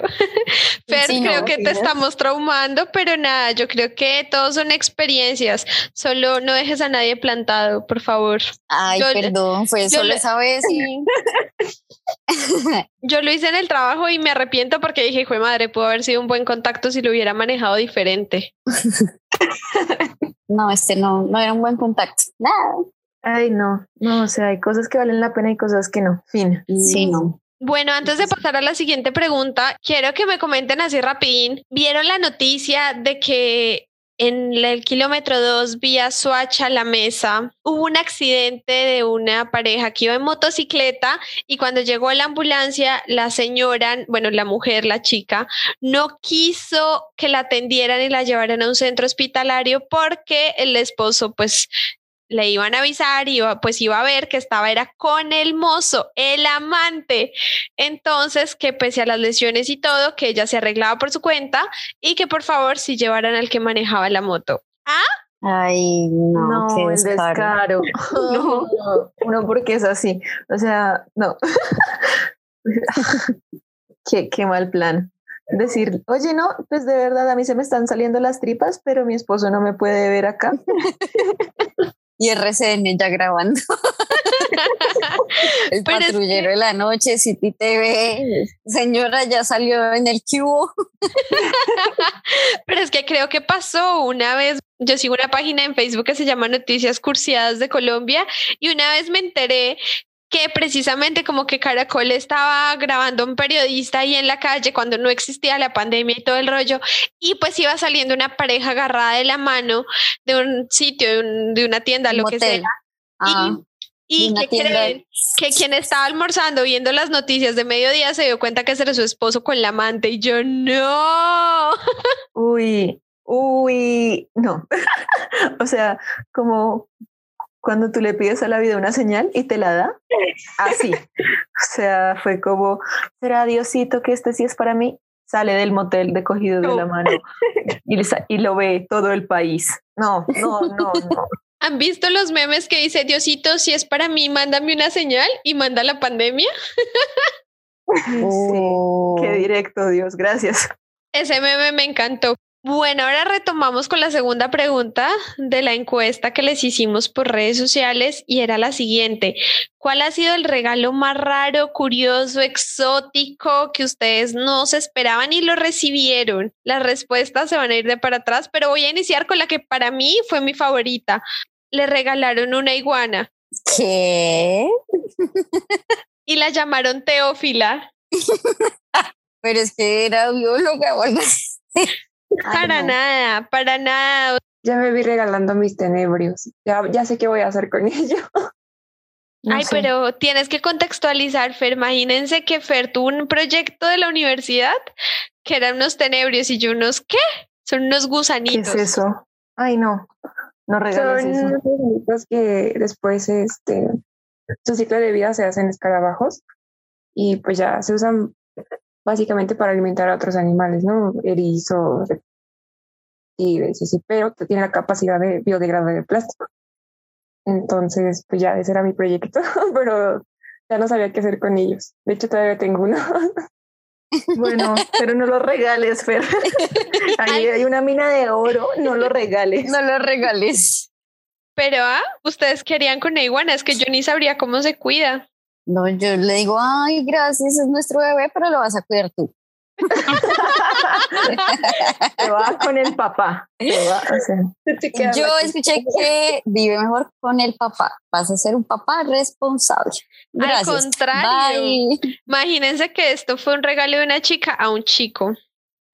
A: Fer,
B: Sí, no,
A: creo que
B: sí,
A: te
B: ¿no?
A: estamos traumando, pero nada, yo creo que todos son experiencias. Solo no dejes a nadie plantado, por favor.
B: Ay,
A: Yo-
B: perdón, fue
A: yo
B: solo esa vez y
A: Yo lo hice en el trabajo y me arrepiento porque dije, hijo madre, pudo haber sido un buen contacto si lo hubiera manejado diferente.
B: no, este no, no era un buen contacto. Nada.
C: Ay, no, no, o sea, hay cosas que valen la pena y cosas que no. Fin.
B: Sí, no.
A: Bueno, antes de pasar a la siguiente pregunta, quiero que me comenten así rapidín. ¿Vieron la noticia de que en el kilómetro 2 vía Suacha La Mesa hubo un accidente de una pareja que iba en motocicleta y cuando llegó la ambulancia, la señora, bueno, la mujer, la chica, no quiso que la atendieran y la llevaran a un centro hospitalario porque el esposo pues le iban a avisar y iba, pues iba a ver que estaba era con el mozo, el amante. Entonces, que pese a las lesiones y todo, que ella se arreglaba por su cuenta y que por favor si llevaran al que manejaba la moto. Ah,
B: Ay, no,
C: No,
B: qué descaro. No.
C: Uno porque es así. O sea, no. qué, qué mal plan. Decir, oye, no, pues de verdad a mí se me están saliendo las tripas, pero mi esposo no me puede ver acá.
B: Y RCN ya grabando. El
A: Pero es
B: patrullero de la noche, City TV. Señora, ya salió en el cubo.
A: Pero es que creo que pasó una vez, yo sigo una página en Facebook que se llama Noticias Cursiadas de Colombia y una vez me enteré que precisamente como que Caracol estaba grabando un periodista ahí en la calle cuando no existía la pandemia y todo el rollo y pues iba saliendo una pareja agarrada de la mano de un sitio, de, un- de una tienda, lo que sea.
B: Ah,
A: Y,
B: una
A: ¿qué
B: tienda.
A: creen? Que quien estaba almorzando viendo las noticias de mediodía se dio cuenta que era su esposo con la amante y yo no.
C: Uy, uy, no. o sea, como cuando tú le pides a la vida una señal y te la da, así. O sea, fue como, será Diosito que este sí es para mí. Sale del motel de cogido de la mano y, lo ve todo el país. No, no, no, no.
A: ¿Han visto los memes que dice Diosito, si es para mí, mándame una señal y manda la pandemia?
C: Sí,
B: oh.
C: qué directo, Dios, gracias.
A: Ese meme me encantó. Bueno, ahora retomamos con la segunda pregunta de la encuesta que les hicimos por redes sociales y era la siguiente. ¿Cuál ha sido el regalo más raro, curioso, exótico que ustedes no se esperaban y lo recibieron? Las respuestas se van a ir de para atrás, pero voy a iniciar con la que para mí fue mi favorita. Le regalaron una iguana
B: ¿Qué?
A: y la llamaron Teófila.
B: Pero es que era bióloga o algo así.
C: Ay,
A: Para
C: no.
A: nada, para nada.
D: Ya me vi regalando mis tenebrios. Ya, ya sé qué voy a hacer con ellos.
C: No
A: Ay,
C: sé.
A: pero tienes que contextualizar, Fer. Imagínense que Fer tuvo un proyecto de la universidad que eran unos tenebrios y yo unos, ¿qué? Son unos
C: ¿Qué
A: gusanitos.
C: es eso? Ay, no. No regales
D: Son
C: eso.
D: unos animalitos que después este, su ciclo de vida se hacen escarabajos y pues ya se usan básicamente para alimentar a otros animales, ¿no? Erizos, reptiles, y así, pero tiene la capacidad de biodegradar el plástico. Entonces, pues ya ese era mi proyecto, pero ya no sabía qué hacer con ellos. De hecho, todavía tengo uno.
C: Bueno, pero no lo regales, Fer. Ahí hay una mina de oro, no lo regales.
B: No lo regales.
A: Pero, ah, ustedes querían con una iguana, es que yo ni sabría cómo se cuida.
B: No, yo le digo, ay, gracias, es nuestro bebé, pero lo vas a cuidar tú.
C: Te va con el papá. Te va, o sea,
B: Yo escuché que vive mejor con el papá. Vas a ser un papá responsable. Gracias.
A: Al contrario.
B: Bye.
A: Imagínense que esto fue un regalo de una chica a un chico.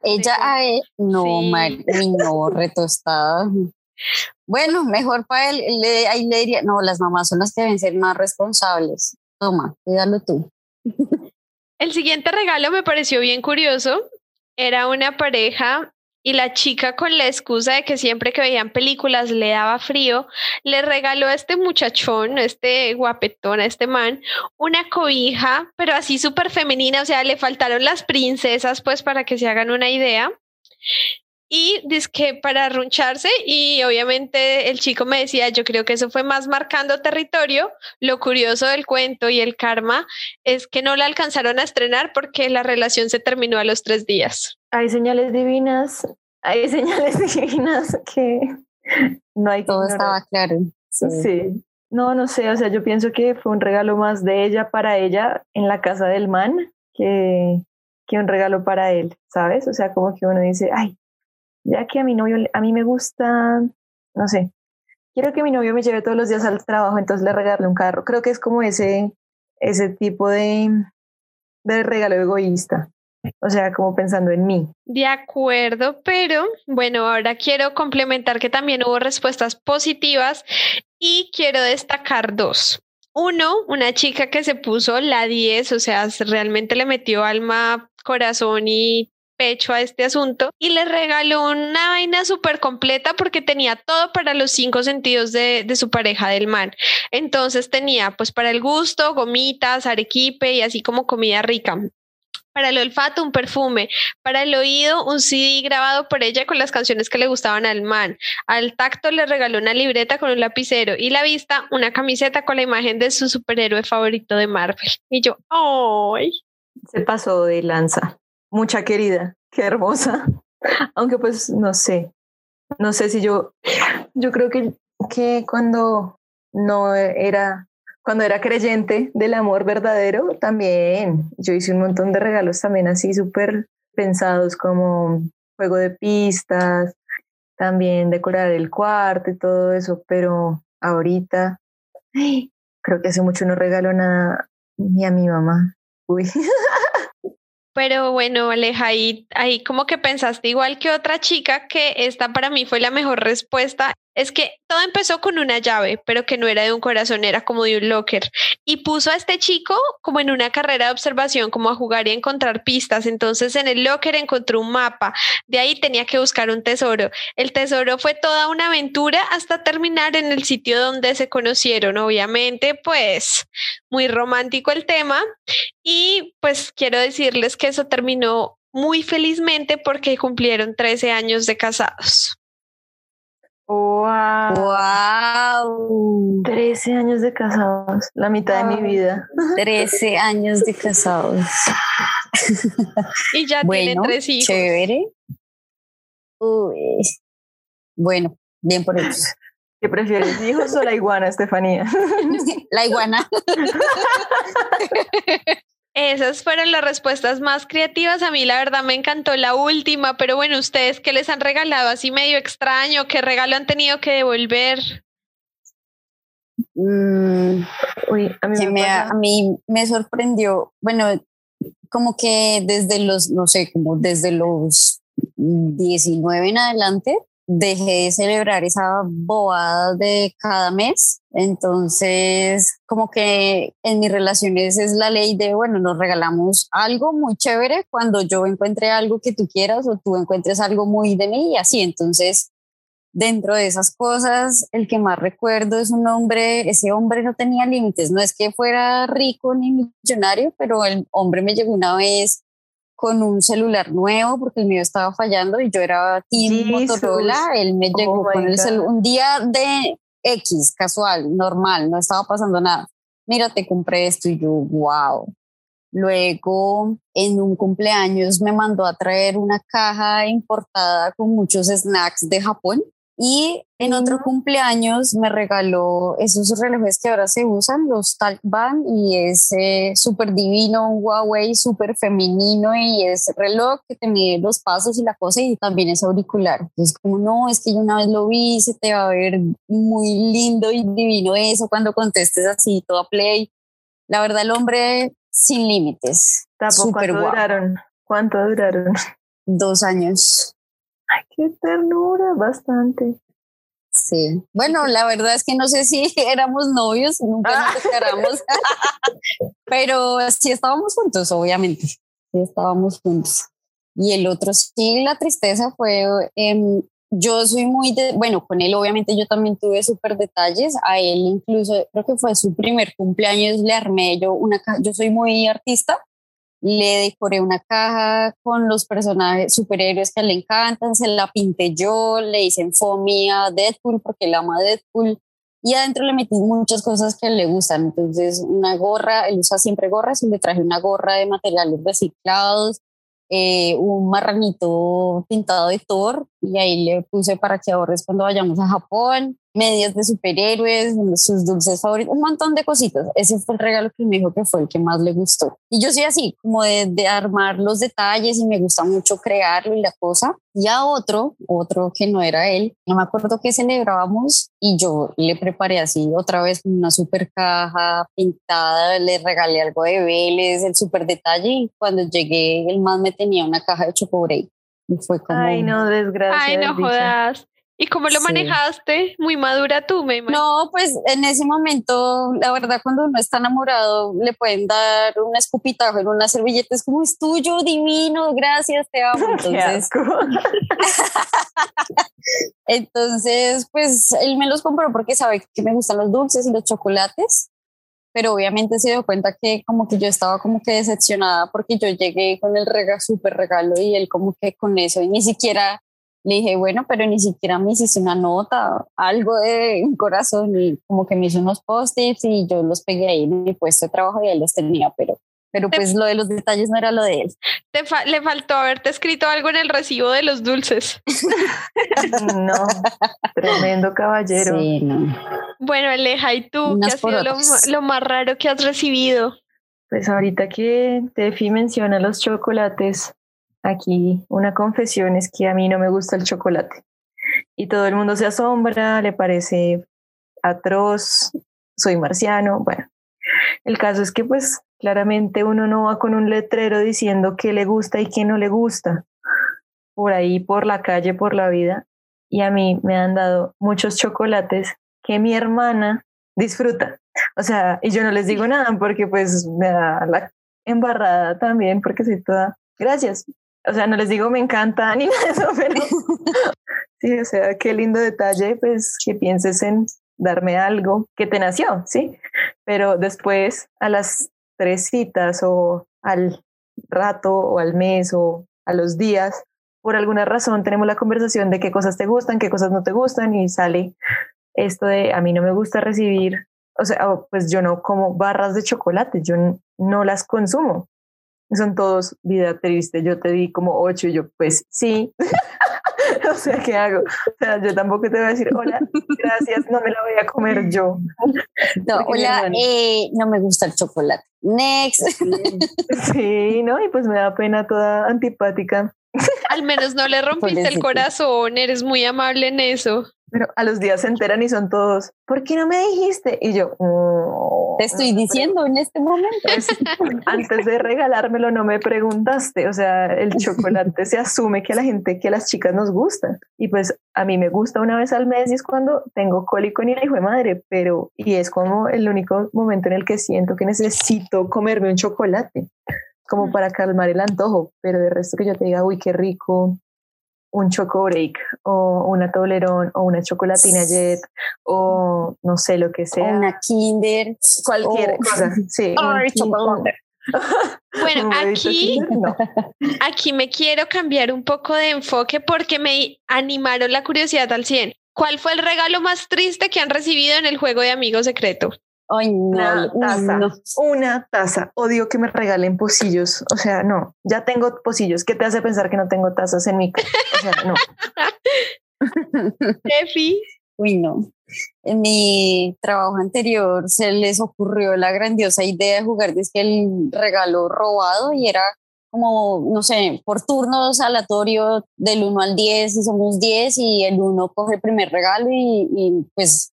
B: Ella a él, no,
A: Sí.
B: No, retostada. Bueno, mejor para él, le, ahí le diría, no, las mamás son las que deben ser más responsables. Toma, cuídalo tú.
A: El siguiente regalo me pareció bien curioso. Era una pareja y la chica con la excusa de que siempre que veían películas le daba frío, le regaló a este muchachón, a este guapetón, a este man, una cobija, pero así súper femenina, o sea, le faltaron las princesas pues para que se hagan una idea. Y que para arruncharse y obviamente el chico me decía, yo creo que eso fue más marcando territorio. Lo curioso del cuento y el karma es que no la alcanzaron a estrenar porque la relación se terminó a los tres días.
C: hay señales divinas, hay señales divinas que no hay que
B: Todo estaba claro. Sí.
C: Sí. No, no sé, o sea, yo pienso que fue un regalo más de ella para ella en la casa del man que, que un regalo para él, ¿sabes? O sea, como que uno dice, ay, ya que a mi novio, a mí me gusta, no sé, quiero que mi novio me lleve todos los días al trabajo, entonces le regalo un carro. Creo que es como ese, ese tipo de, de regalo egoísta, o sea, como pensando en mí.
A: De acuerdo, pero bueno, ahora quiero complementar que también hubo respuestas positivas y quiero destacar dos. Uno, una chica que se puso la 10, o sea, se- realmente le metió alma, corazón y pecho a este asunto y le regaló una vaina súper completa porque tenía todo para los cinco sentidos de, de su pareja del man. Entonces tenía pues para el gusto, gomitas, arequipe y así como comida rica. para el olfato un perfume, para el oído un CD grabado por ella con las canciones que le gustaban al man, al tacto le regaló una libreta con un lapicero y la vista una camiseta con la imagen de su superhéroe favorito de Marvel. Y yo, ¡ay!
C: Se pasó de lanza. Mucha querida, qué hermosa. Aunque pues no sé, no sé si yo, yo creo que, que cuando no era cuando era creyente del amor verdadero, también yo hice un montón de regalos también así súper pensados como juego de pistas, también decorar el cuarto y todo eso, pero ahorita creo que hace mucho no regalo nada ni a mi mamá. Uy.
A: Pero bueno, Aleja, ahí, ahí como que pensaste igual que otra chica que esta para mí fue la mejor respuesta es que todo empezó con una llave, pero que no era de un corazón, era como de un locker. Y puso a este chico como en una carrera de observación, como a jugar y encontrar pistas. Entonces en el locker encontró un mapa. De ahí tenía que buscar un tesoro. El tesoro fue toda una aventura hasta terminar en el sitio donde se conocieron. Obviamente, pues muy romántico el tema. Y pues quiero decirles que eso terminó muy felizmente porque cumplieron 13 años de casados.
C: Wow.
B: ¡Wow!
C: 13 años de casados, la mitad de mi vida.
B: 13 años de casados.
A: Y ya
B: Bueno,
A: tres hijos.
B: chévere. Uy. Bueno, bien por ellos.
C: ¿Qué prefieres, hijos o la iguana, Estefanía?
B: La iguana.
A: Esas fueron las respuestas más creativas. A mí la verdad me encantó la última, pero bueno, ustedes qué les han regalado así medio extraño, qué regalo han tenido que devolver.
B: Mm,
C: Uy, a mí me
B: a mí me sorprendió, bueno, como que desde los, no sé, como desde los 19 en adelante, dejé de celebrar esa bobada de cada mes. Entonces, como que en mis relaciones es la ley de, bueno, nos regalamos algo muy chévere cuando yo encuentre algo que tú quieras o tú encuentres algo muy de mí y así. Entonces, dentro de esas cosas, el que más recuerdo es un hombre, ese hombre no tenía límites, no es que fuera rico ni millonario, pero el hombre me llegó una vez con un celular nuevo porque el mío estaba fallando y yo era team
C: Jesus.
B: Motorola, él me llegó
C: Oh my
B: con el
C: God.
B: celu- un día de X, casual, normal, no estaba pasando nada. Mira, te compré esto y yo, wow. Luego, en un cumpleaños me mandó a traer una caja importada con muchos snacks de Japón. Y en otro cumpleaños me regaló esos relojes que ahora se usan, los Talk Band, y es eh, súper divino, un Huawei súper femenino, y es reloj que te mide los pasos y la cosa, y también es auricular. Entonces, como no, es que yo una vez lo vi, se te va a ver muy lindo y divino eso cuando contestes así, todo a play. La verdad, el hombre sin límites.
C: Tampoco ¿Cuánto
B: guapo.
C: duraron? ¿Cuánto duraron?
B: Dos años.
C: Ay, qué ternura, bastante.
B: Sí. Bueno, la verdad es que no sé si éramos novios, nunca
C: Ah.
B: nos declaramos, pero sí estábamos juntos, obviamente. Sí estábamos juntos. Y el otro, sí, la tristeza fue, em, yo soy muy de, bueno, con él obviamente yo también tuve súper detalles, a él incluso, creo que fue su primer cumpleaños, le armé yo una yo soy muy artista, le decoré una caja con los personajes superhéroes que le encantan, se la pinté yo, le hice en foamy a Deadpool porque él ama Deadpool y adentro le metí muchas cosas que le gustan, entonces una gorra, él usa siempre gorras y le traje una gorra de materiales reciclados, eh, un marranito pintado de Thor y ahí le puse para que ahorres cuando vayamos a Japón, medias de superhéroes, sus dulces favoritos, un montón de cositas. Ese fue el regalo que me dijo que fue el que más le gustó. Y yo soy así, como de, de armar los detalles y me gusta mucho crearlo y la cosa. Y a otro, otro que no era él, no me acuerdo qué celebrábamos y yo le preparé así otra vez una super caja pintada, le regalé algo de Vélez, el super detalle y cuando llegué el más me tenía una caja de chocobre y fue como...
C: Ay, no, desgracia.
A: Ay, no jodas. ¿Y cómo lo
B: Sí.
A: manejaste? Muy madura tú, me imagino.
B: No, pues en ese momento, la verdad, cuando uno está enamorado, le pueden dar un escupitajo en una servilleta, es como es tuyo, divino, gracias, te amo. Entonces, entonces, pues él me los compró porque sabe que me gustan los dulces y los chocolates. Pero obviamente se dio cuenta que como que yo estaba como que decepcionada porque yo llegué con el regalo, súper regalo y él como que con eso y ni siquiera le dije, bueno, pero ni siquiera me hiciste una nota, algo de corazón y como que me hizo unos post-its y yo los pegué ahí en mi puesto de trabajo y él los tenía, pero pero pues lo de los detalles no era lo de él.
A: Te le faltó haberte escrito algo en el recibo de los dulces.
C: no, tremendo caballero.
B: Sí, no.
A: Bueno, Aleja, ¿y tú qué ha sido lo, lo, más raro que has recibido?
C: Pues ahorita que Tefi menciona los chocolates, aquí una confesión es que a mí no me gusta el chocolate. Y todo el mundo se asombra, le parece atroz, soy marciano, bueno. El caso es que pues Claramente uno no va con un letrero diciendo qué le gusta y qué no le gusta por ahí, por la calle, por la vida. Y a mí me han dado muchos chocolates que mi hermana disfruta. O sea, y yo no les digo nada porque pues me da la embarrada también porque soy toda, gracias. O sea, no les digo me encanta ni nada de eso, pero sí, o sea, qué lindo detalle, pues que pienses en darme algo que te nació, ¿sí? Pero después, a las tres citas o al rato o al mes o a los días, por alguna razón tenemos la conversación de qué cosas te gustan, qué cosas no te gustan y sale esto de a mí no me gusta recibir, o sea, pues yo no como barras de chocolate, yo no las consumo. Son todos vida triste, yo te di como ocho y yo pues sí. o sea, ¿qué hago? O sea, yo tampoco te voy a decir, hola, gracias, no me la voy a comer yo.
B: No, hola, eh, no me gusta el chocolate. Next.
C: Sí, ¿no? Y pues me da pena toda antipática.
A: Al menos no le rompiste el corazón, eres muy amable en eso.
C: Pero a los días se enteran y son todos, ¿por qué no me dijiste? Y yo,
B: te estoy diciendo en este momento.
C: Pues, antes de regalármelo no me preguntaste, o sea, el chocolate se asume que a la gente, que a las chicas nos gusta. Y pues a mí me gusta una vez al mes y es cuando tengo cólico ni la hijo de madre, pero y es como el único momento en el que siento que necesito comerme un chocolate como para calmar el antojo, pero de resto que yo te diga, uy, qué rico, un choco break o una Toblerón o una chocolatina jet o no sé lo que sea.
B: una Kinder.
C: Cualquier cosa. Sí.
A: bueno, aquí, aquí me quiero cambiar un poco de enfoque porque me animaron la curiosidad al 100. ¿Cuál fue el regalo más triste que han recibido en el juego de Amigo Secreto?
C: Una taza, una taza. Odio que me regalen pocillos. O sea, no, ya tengo pocillos. ¿Qué te hace pensar que no tengo tazas en mi casa? O sea, no.
A: Tefi.
B: Uy, no. En mi trabajo anterior se les ocurrió la grandiosa idea de jugar que el regalo robado y era como, no sé, por turnos aleatorio del 1 al 10 y somos 10 y el 1 coge el primer regalo y, y pues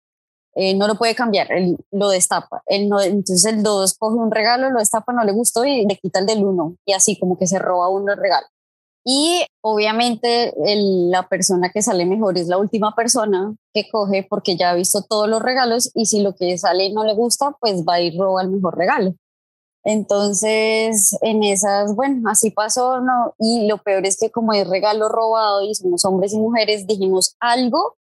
B: eh, no lo puede cambiar, él lo destapa. Él no, entonces el 2 coge un regalo, lo destapa, no le gustó y le quita el del 1 y así como que se roba uno el regalo. Y obviamente la persona que sale mejor es la última persona que coge porque ya ha visto todos los regalos y si lo que sale no le gusta, pues va y roba el mejor regalo. Entonces, en esas, bueno, así pasó, ¿no? Y lo peor es que como es regalo robado y somos hombres y mujeres, dijimos algo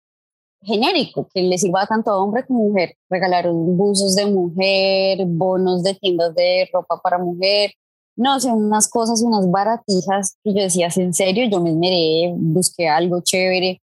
B: genérico que le sirva tanto a hombre como mujer. Regalaron buzos de mujer, bonos de tiendas de ropa para mujer. No sé, unas cosas, unas baratijas que yo decía, en serio, yo me esmeré, busqué algo chévere.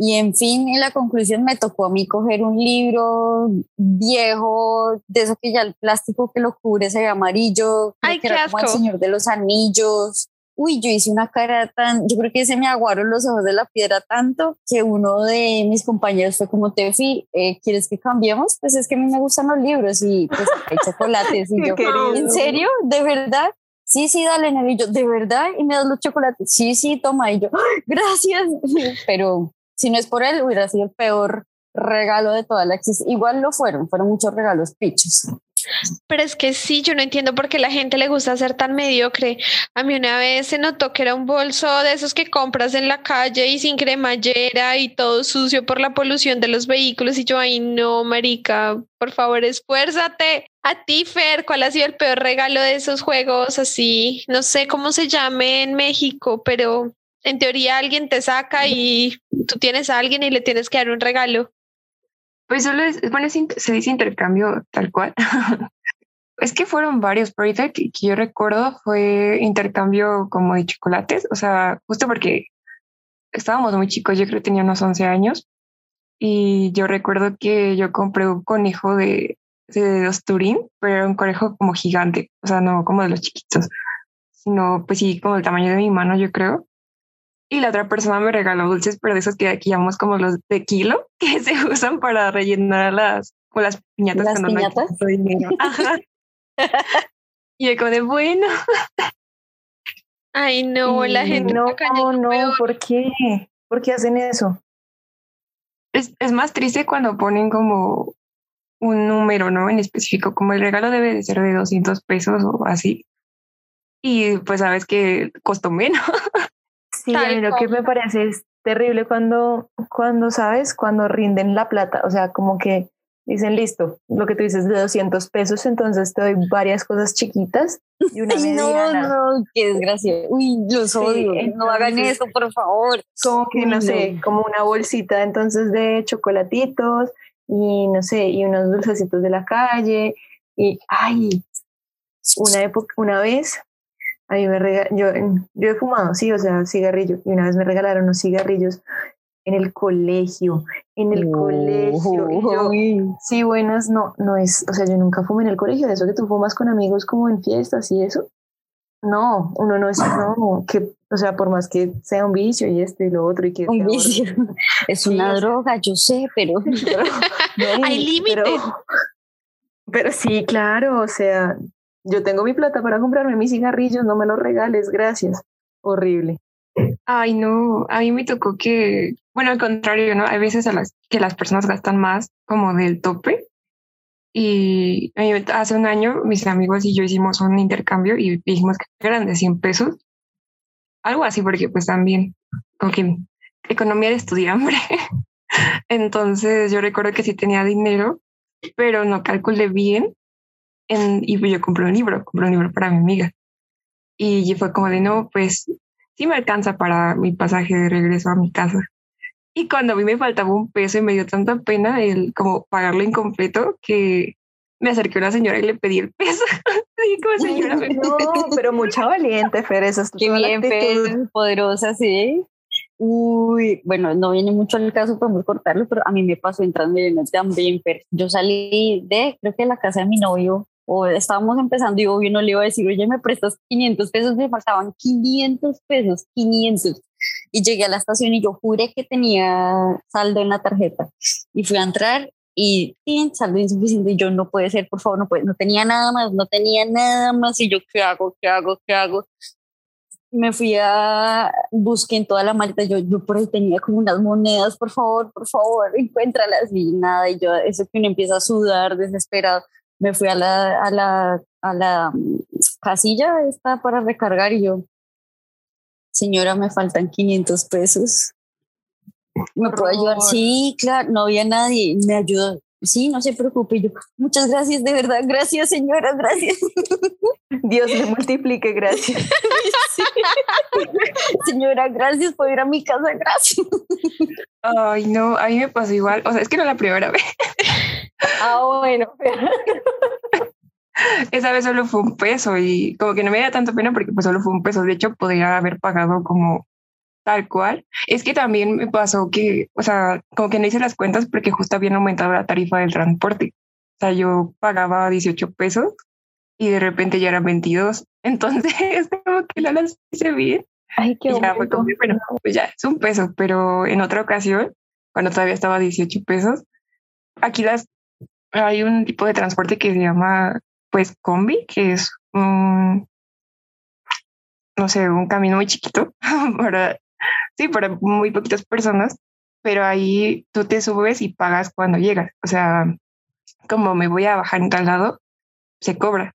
B: Y en fin, en la conclusión me tocó a mí coger un libro viejo, de eso que ya el plástico que lo cubre se ve amarillo,
A: Ay,
B: que era como el Señor de los Anillos uy, yo hice una cara tan, yo creo que se me aguaron los ojos de la piedra tanto que uno de mis compañeros fue como, Tefi, eh, ¿quieres que cambiemos? Pues es que a mí me gustan los libros y pues hay chocolates. Y yo, ¿en serio? ¿De verdad? Sí, sí, dale, Nevillo, ¿de verdad? Y me das los chocolates. Sí, sí, toma. Y yo, gracias. Pero si no es por él, hubiera sido el peor regalo de toda la existencia. Igual lo fueron, fueron muchos regalos pichos.
A: Pero es que sí, yo no entiendo por qué la gente le gusta ser tan mediocre. A mí una vez se notó que era un bolso de esos que compras en la calle y sin cremallera y todo sucio por la polución de los vehículos. Y yo, ay, no, marica, por favor, esfuérzate. A ti, Fer, ¿cuál ha sido el peor regalo de esos juegos así? No sé cómo se llame en México, pero en teoría alguien te saca y tú tienes a alguien y le tienes que dar un regalo.
D: Pues solo es, bueno, se dice intercambio tal cual. es que fueron varios, pero ahorita que, que yo recuerdo fue intercambio como de chocolates, o sea, justo porque estábamos muy chicos, yo creo que tenía unos 11 años, y yo recuerdo que yo compré un conejo de, de Osturín, pero era un conejo como gigante, o sea, no como de los chiquitos, sino pues sí, como el tamaño de mi mano, yo creo. Y la otra persona me regaló dulces, pero de esos que aquí llamamos como los de kilo, que se usan para rellenar las, o las piñatas.
B: ¿Las
D: cuando no
B: piñatas?
D: tanto dinero. Ajá. y yo como de, bueno,
A: Ay, no, la gente
C: No, no,
A: no.
C: ¿por qué? ¿Por qué hacen eso?
D: es, es más triste cuando ponen como un número, ¿no? En específico, como el regalo debe de ser de 200 pesos o así. Y pues sabes que costó menos.
C: Sí, a
A: Tal
C: mí lo que me parece es terrible cuando, cuando, ¿sabes? Cuando rinden la plata, o sea, como que dicen, listo, lo que tú dices de 200 pesos, entonces te doy varias cosas chiquitas y una
B: Ay, no, no, qué desgracia. Uy, los
C: Sí,
B: odio. no hagan eso, por favor.
C: Como que, no sé, como una bolsita entonces de chocolatitos y no sé, y unos dulcecitos de la calle y, ay, una época, una vez, a mí me rega- yo, yo he fumado, sí, o sea, cigarrillo, y una vez me regalaron unos cigarrillos en el colegio, en el colegio, y yo, sí, buenas, no, no es, o sea, yo nunca fumé en el colegio, de eso que tú fumas con amigos como en fiestas y eso. No, uno no es, no, que, o sea, por más que sea un vicio y esto y lo otro y que
B: Un vicio. Es
C: Sí,
B: una
C: sea-
B: droga, yo sé, pero
C: pero, no,
A: Hay
C: y-
A: límites.
C: Pero, pero sí, claro, o sea, yo tengo mi plata para comprarme mis cigarrillos, no me los regales, gracias. Horrible.
D: Ay, no, a mí me tocó que, bueno, al contrario, ¿no? Hay veces que las personas gastan más como del tope. Y hace un año mis amigos y yo hicimos un intercambio y dijimos que eran de 100 pesos. Algo así, porque pues también, como que economía de estudiambre. Entonces yo recuerdo que sí tenía dinero, pero no calculé bien. En, y yo compré un libro, compré un libro para mi amiga. Y fue como de, no, pues sí me alcanza para mi pasaje de regreso a mi casa. Y cuando a mí me faltaba un peso y me dio tanta pena el como pagarlo incompleto que me acerqué a una señora y le pedí el peso. Así como señora,
C: No, pero mucha valiente, Fer, esa es
B: qué bien. Fer, poderosa, sí. Uy, bueno, no viene mucho al caso, podemos cortarlo, pero a mí me pasó entrando en también, Fer. Yo salí de, creo que de la casa de mi novio, o estábamos empezando y obvio no le iba a decir, oye, me prestas 500 pesos, me faltaban 500 pesos, 500. Y llegué a la estación y yo juré que tenía saldo en la tarjeta. Y fui a entrar y ¡tin! saldo insuficiente. Y yo, no puede ser, por favor, no puede. No tenía nada más, no tenía nada más. Y yo, ¿qué hago? ¿Qué hago? ¿Qué hago? Me fui a busqué en toda la maleta. Yo, yo por ahí tenía como unas monedas, por favor, por favor, encuéntralas. Y nada, y yo, eso que uno empieza a sudar desesperado. Me fui a la, a la, a la mm, casilla esta para recargar y yo, señora, me faltan 500 pesos. ¿Me puede ayudar? Sí, claro, no había nadie. Me ayudó. Sí, no se preocupe. Yo, muchas gracias, de verdad. Gracias, señora, gracias.
C: Dios le multiplique, gracias.
B: Sí. Señora, gracias por ir a mi casa, gracias.
D: Ay, no, a mí me pasó igual. O sea, es que no la primera vez.
C: Ah, bueno.
D: Esa vez solo fue un peso y como que no me da tanta pena porque pues solo fue un peso. De hecho, podría haber pagado como tal cual. Es que también me pasó que, o sea, como que no hice las cuentas porque justo habían aumentado la tarifa del transporte. O sea, yo pagaba 18 pesos y de repente ya eran 22. Entonces, como que no las hice bien.
C: Ay, qué
D: Y ya fue como, bueno, pues ya es un peso, pero en otra ocasión, cuando todavía estaba a 18 pesos, aquí las hay un tipo de transporte que se llama pues combi, que es un no sé, un camino muy chiquito para sí, para muy poquitas personas, pero ahí tú te subes y pagas cuando llegas. O sea, como me voy a bajar en tal lado, se cobra.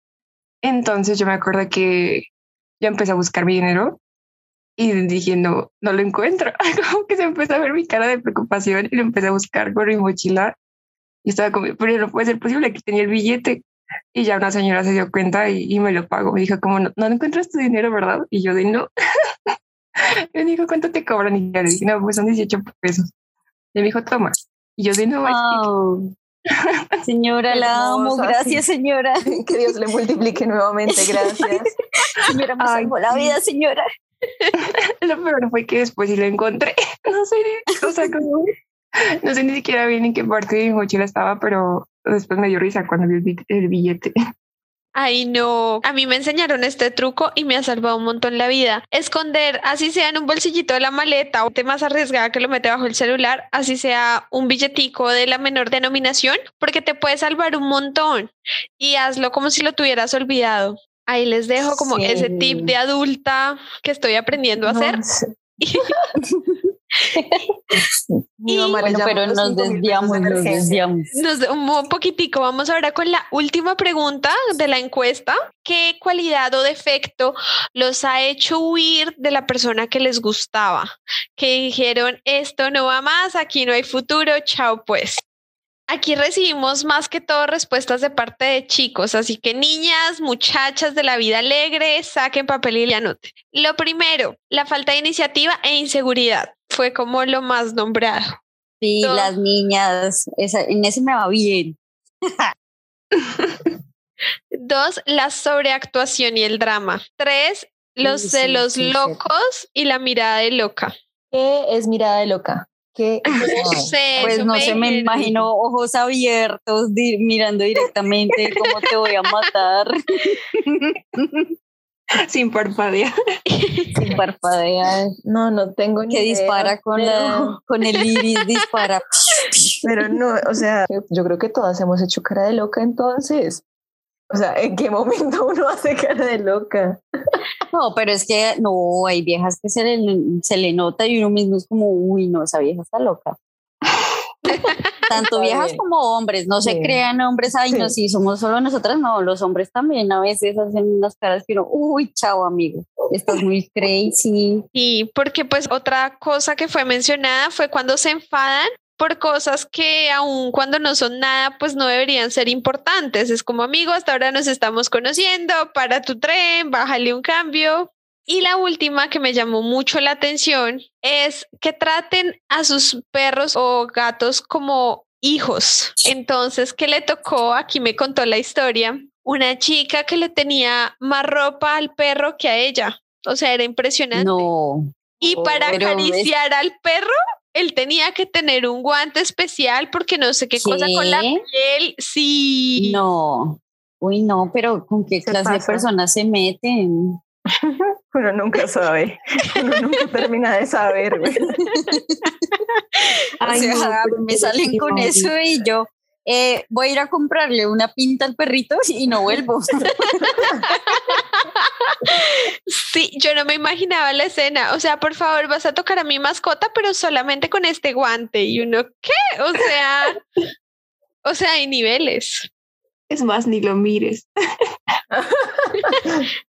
D: Entonces yo me acuerdo que yo empecé a buscar mi dinero y dije, no, lo encuentro. Como que se empezó a ver mi cara de preocupación y lo empecé a buscar por mi mochila. Y estaba como, pero no puede ser posible, aquí tenía el billete. Y ya una señora se dio cuenta y, y me lo pagó. Me dijo, como, no, no encuentras tu dinero, ¿verdad? Y yo de no. me dijo, ¿cuánto te cobran? Y ya le dije, no, pues son 18 pesos. Y me dijo, toma. Y yo sí, no,
B: Oh. Señora, la amo. Gracias, señora.
C: Que Dios le multiplique nuevamente, gracias.
B: Señora, me
D: Ay,
B: salvó la vida, señora.
D: lo peor fue que después sí lo encontré. No sé, o sea, como- no sé ni siquiera bien en qué parte de mi mochila estaba, pero después me dio risa cuando vi el billete.
A: Ay, no. A mí me enseñaron este truco y me ha salvado un montón la vida. Esconder, así sea en un bolsillito de la maleta o te más arriesgada que lo mete bajo el celular, así sea un billetico de la menor denominación, porque te puede salvar un montón. Y hazlo como si lo tuvieras olvidado. Ahí les dejo como
B: Sí.
A: ese tip de adulta que estoy aprendiendo a hacer.
C: No sé. Mi
A: Y-
B: Bueno, pero nos
C: 5.000 pesos de
B: desviamos, nos desviamos.
A: Nos un poquitico, vamos ahora con la última pregunta de la encuesta. ¿Qué cualidad o defecto los ha hecho huir de la persona que les gustaba? Que dijeron, esto no va más, aquí no hay futuro, chao pues. Aquí recibimos más que todo respuestas de parte de chicos, así que niñas, muchachas de la vida alegre, saquen papel y anoten. Lo primero, la falta de iniciativa e inseguridad fue como lo más nombrado.
B: Sí,
A: No.
B: las niñas, esa, en ese me va bien.
A: Dos, la sobreactuación y el drama. Tres, los
B: Sí,
A: celos
B: sí,
A: locos y la mirada de loca.
C: ¿Qué es mirada de loca? ¿Qué
A: No sé,
B: Pues no se me imagino ojos abiertos di- mirando directamente cómo te voy a matar
D: Sin parpadear.
B: sin parpadear.
C: No, no tengo ni
B: Que
C: idea,
B: dispara con,
C: pero-
B: la, con el iris, dispara.
C: Pero no, o sea, yo creo que todas hemos hecho cara de loca entonces. O sea, ¿en qué momento uno hace cara de loca?
B: No, pero es que no, hay viejas que se le, se le nota y uno mismo es como, uy, no, esa vieja está loca. Tanto viejas como hombres, no se
C: Sí.
B: crean hombres, ay, no,
C: Sí.
B: si somos solo nosotras, no, los hombres también a veces hacen unas caras que uno, uy, chao, amigo, estás muy crazy.
A: Y porque pues otra cosa que fue mencionada fue cuando se enfadan por cosas que aun cuando no son nada, pues no deberían ser importantes. Es como amigo, hasta ahora nos estamos conociendo, para tu tren, bájale un cambio. Y la última que me llamó mucho la atención es que traten a sus perros o gatos como hijos. Entonces, ¿qué le tocó? Aquí me contó la historia. Una chica que le tenía más ropa al perro que a ella. O sea, era impresionante.
B: No,
A: Y para
B: Pero es-
A: acariciar al perro, él tenía que tener un guante especial porque no sé qué, cosa con la piel. Sí.
B: no, uy, no, pero ¿con qué
C: Se
B: clase de personas se meten?
C: Uno nunca sabe. Uno nunca termina de saber, güey.
B: O sea, me salen con eso y yo eh, voy a ir a comprarle una pinta al perrito y no vuelvo.
A: Sí, yo no me imaginaba la escena. O sea, por favor, vas a tocar a mi mascota, pero solamente con este guante. Y uno, ¿qué? O sea, o sea, hay niveles.
D: Es más, ni lo mires.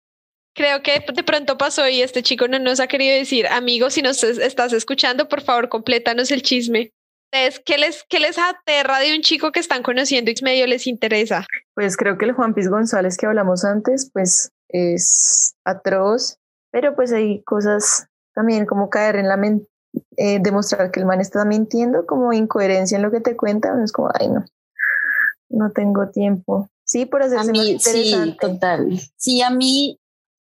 A: Creo que de pronto pasó y este chico no nos ha querido decir, amigo, si nos es- estás escuchando, por favor, complétanos el chisme. Ustedes, ¿Qué les, ¿Qué les aterra de un chico que están conociendo y medio les interesa?
C: Pues creo que el Juan Piz González que hablamos antes, pues es atroz, pero pues hay cosas también como caer en la mente, demostrar que el man está mintiendo, como incoherencia en lo que te cuenta, uno es como, ay no, no tengo tiempo. Sí, por
B: A
C: hacerse más
B: mí, sí,
C: interesante.
B: total. Si a mí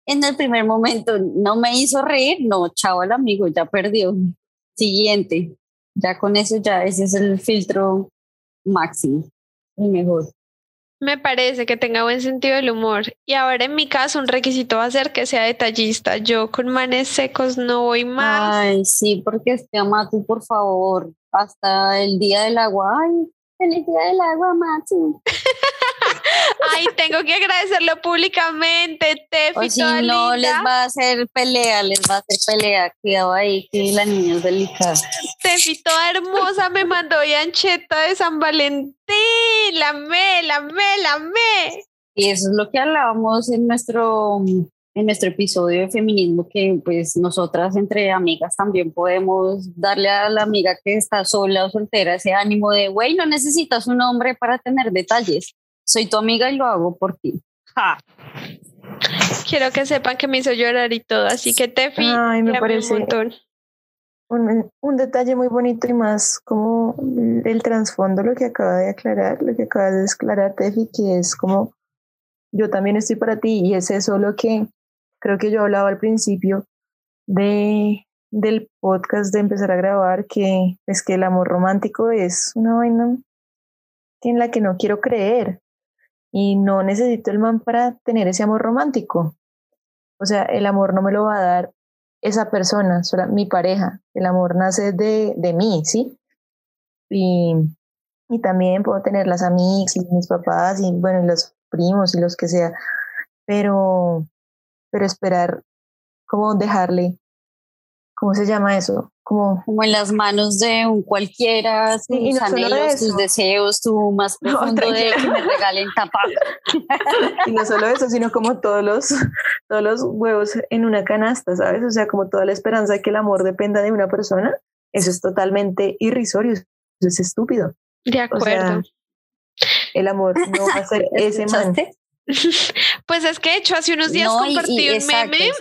B: en el primer momento no me hizo reír, no, chao al amigo, ya perdió. Siguiente. Ya con eso, ya ese es el filtro máximo, el mejor.
A: Me parece que tenga buen sentido del humor. Y ahora en mi caso, un requisito va a ser que sea detallista. Yo con manes secos no voy más.
B: Ay, sí, porque es que Matu, por favor, hasta el día del agua. Ay, feliz día del agua, Matu.
A: Ay, tengo que agradecerlo públicamente, Tefi,
B: O si
A: toda
B: no, les va a hacer pelea, les va a hacer pelea. Cuidado ahí, que la niña es delicada.
A: Tefi, toda hermosa, me mandó Yancheta de San Valentín. La amé, la amé, la amé.
B: Y eso es lo que hablábamos en nuestro, en nuestro episodio de feminismo, que pues nosotras entre amigas también podemos darle a la amiga que está sola o soltera ese ánimo de, güey, no necesitas un hombre para tener detalles. Soy tu amiga y lo hago por ti. Ja.
A: Quiero que sepan que me hizo llorar y todo, así que Tefi,
C: Ay, me
A: un
C: parece
A: montón.
C: un, un, detalle muy bonito y más como el trasfondo, lo que acaba de aclarar, lo que acaba de declarar Tefi, que es como yo también estoy para ti y es eso lo que creo que yo hablaba al principio de del podcast de empezar a grabar que es que el amor romántico es una vaina en la que no quiero creer y no necesito el man para tener ese amor romántico. O sea, el amor no me lo va a dar esa persona, sola, mi pareja. El amor nace de, de mí, ¿sí? Y, y también puedo tener las amigas y mis papás y bueno, los primos y los que sea, pero, pero esperar como dejarle, ¿cómo se llama eso? Como,
B: como en las manos de un cualquiera, tus y no anhelos, tus deseos, tu más profundo de que me regalen tapa.
C: y no solo eso, sino como todos los, todos los huevos en una canasta, ¿sabes? O sea, como toda la esperanza de que el amor dependa de una persona, eso es totalmente irrisorio, eso es estúpido.
A: De acuerdo.
C: el amor no va a ser ese man.
A: Pues es que de hecho hace unos días compartí un meme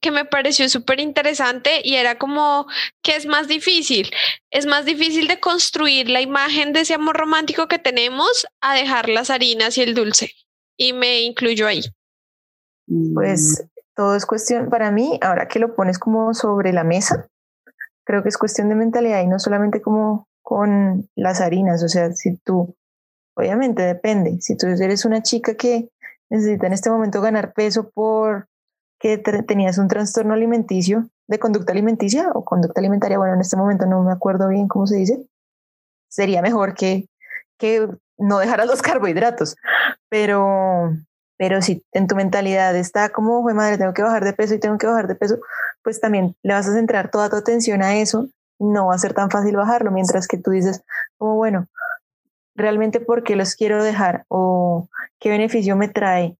A: que me pareció súper interesante y era como que es más difícil. Es más difícil de construir la imagen de ese amor romántico que tenemos a dejar las harinas y el dulce. Y me incluyo ahí.
C: Pues todo es cuestión, para mí, ahora que lo pones como sobre la mesa, creo que es cuestión de mentalidad y no solamente como con las harinas. O sea, si tú, obviamente depende, si tú eres una chica que necesita en este momento ganar peso por que tenías un trastorno alimenticio, de conducta alimenticia o conducta alimentaria, bueno, en este momento no me acuerdo bien cómo se dice, sería mejor que, que no dejaras los carbohidratos, pero, pero si en tu mentalidad está como, fue madre, tengo que bajar de peso y tengo que bajar de peso, pues también le vas a centrar toda tu atención a eso, no va a ser tan fácil bajarlo, mientras que tú dices, como bueno, realmente por qué los quiero dejar o qué beneficio me trae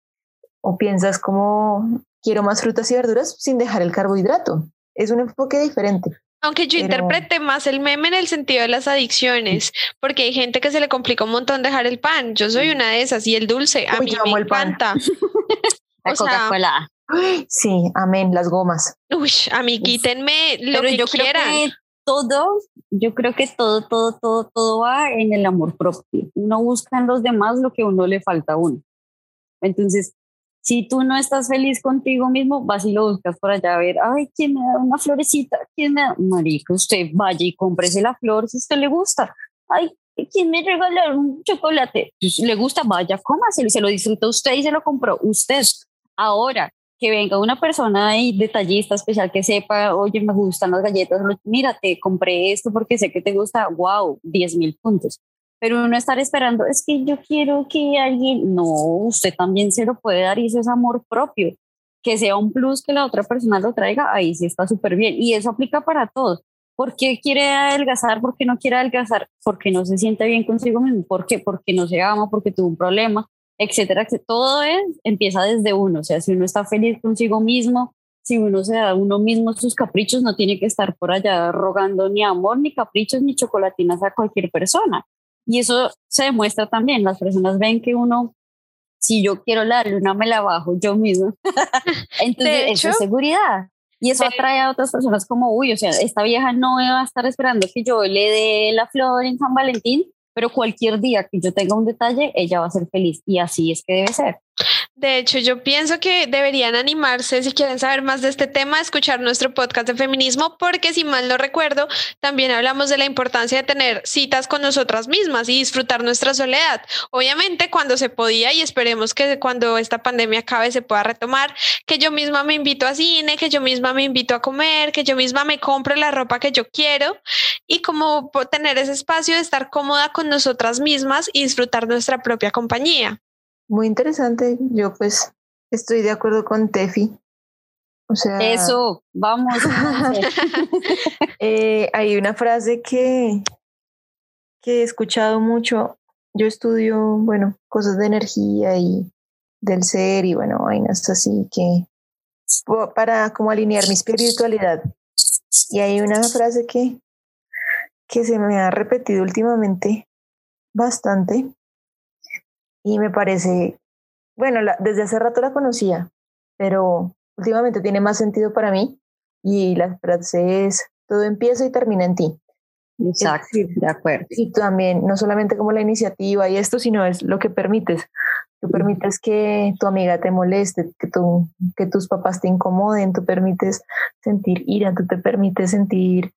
C: o piensas como quiero más frutas y verduras sin dejar el carbohidrato. Es un enfoque diferente.
A: Aunque yo interprete más el meme en el sentido de las adicciones, porque hay gente que se le complica un montón dejar el pan. Yo soy una de esas y el dulce, a mí me encanta.
B: La Coca-Cola.
C: Sí, amén, las gomas.
A: Uy, a mí quítenme lo que
B: yo
A: quieran.
B: Creo que todo, yo creo que todo, todo, todo, todo va en el amor propio. Uno busca en los demás lo que a uno le falta a uno. Entonces, si tú no estás feliz contigo mismo, vas y lo buscas por allá a ver, ay, ¿quién me da una florecita? ¿Quién me da? Marico, usted vaya y cómprese la flor si a usted le gusta. Ay, ¿quién me regala un chocolate? Le gusta, vaya, cómaselo y se lo disfruta usted y se lo compró usted. Ahora, que venga una persona ahí detallista especial que sepa, oye, me gustan las galletas, mira, te compré esto porque sé que te gusta, wow, 10 mil puntos pero uno estar esperando, es que yo quiero que alguien, no, usted también se lo puede dar y eso es amor propio. Que sea un plus que la otra persona lo traiga, ahí sí está súper bien. Y eso aplica para todos. ¿Por qué quiere adelgazar? ¿Por qué no quiere adelgazar? Porque no se siente bien consigo mismo. ¿Por qué? Porque no se ama, porque tuvo un problema, etcétera, etcétera. Todo es, empieza desde uno. O sea, si uno está feliz consigo mismo, si uno se da a uno mismo sus caprichos, no tiene que estar por allá rogando ni amor, ni caprichos, ni chocolatinas a cualquier persona. Y eso se demuestra también, las personas ven que uno, si yo quiero la luna, me la bajo yo mismo. Entonces, eso es seguridad. Y eso atrae a otras personas como, uy, o sea, esta vieja no va a estar esperando que yo le dé la flor en San Valentín, pero cualquier día que yo tenga un detalle, ella va a ser feliz. Y así es que debe ser.
A: De hecho, yo pienso que deberían animarse, si quieren saber más de este tema, a escuchar nuestro podcast de feminismo, porque si mal no recuerdo, también hablamos de la importancia de tener citas con nosotras mismas y disfrutar nuestra soledad. Obviamente, cuando se podía, y esperemos que cuando esta pandemia acabe se pueda retomar, que yo misma me invito a cine, que yo misma me invito a comer, que yo misma me compre la ropa que yo quiero y como tener ese espacio de estar cómoda con nosotras mismas y disfrutar nuestra propia compañía.
C: Muy interesante. Yo pues estoy de acuerdo con Tefi. O sea,
B: eso, vamos.
C: eh, hay una frase que, que he escuchado mucho. Yo estudio, bueno, cosas de energía y del ser y bueno, vainas así que para como alinear mi espiritualidad. Y hay una frase que, que se me ha repetido últimamente bastante y me parece, bueno, desde hace rato la conocía, pero últimamente tiene más sentido para mí y la frase es, todo empieza y termina en ti.
B: Exacto, de acuerdo.
C: Y también, no solamente como la iniciativa y esto, sino es lo que permites. Tú permites que tu amiga te moleste, que, tu, que tus papás te incomoden, tú permites sentir ira, tú te permites sentir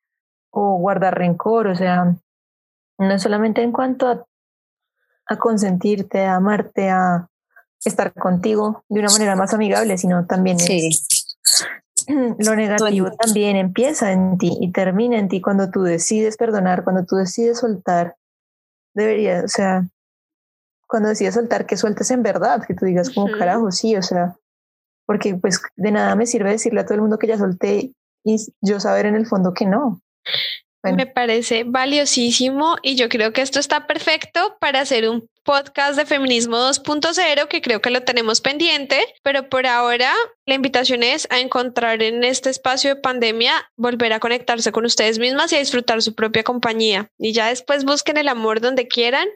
C: o guardar rencor, o sea, no solamente en cuanto a, a consentirte, a amarte, a estar contigo de una manera más amigable, sino también
B: Sí,
C: lo negativo también empieza en ti y termina en ti cuando tú decides perdonar, cuando tú decides soltar. Debería, o sea, cuando decides soltar, que sueltes en verdad, que tú digas como carajo, sí, o sea, porque pues de nada me sirve decirle a todo el mundo que ya solté y yo saber en el fondo que no.
A: Me parece valiosísimo y yo creo que esto está perfecto para hacer un podcast de feminismo 2.0 que creo que lo tenemos pendiente, pero por ahora la invitación es a encontrar en este espacio de pandemia, volver a conectarse con ustedes mismas y a disfrutar su propia compañía. Y ya después busquen el amor donde quieran.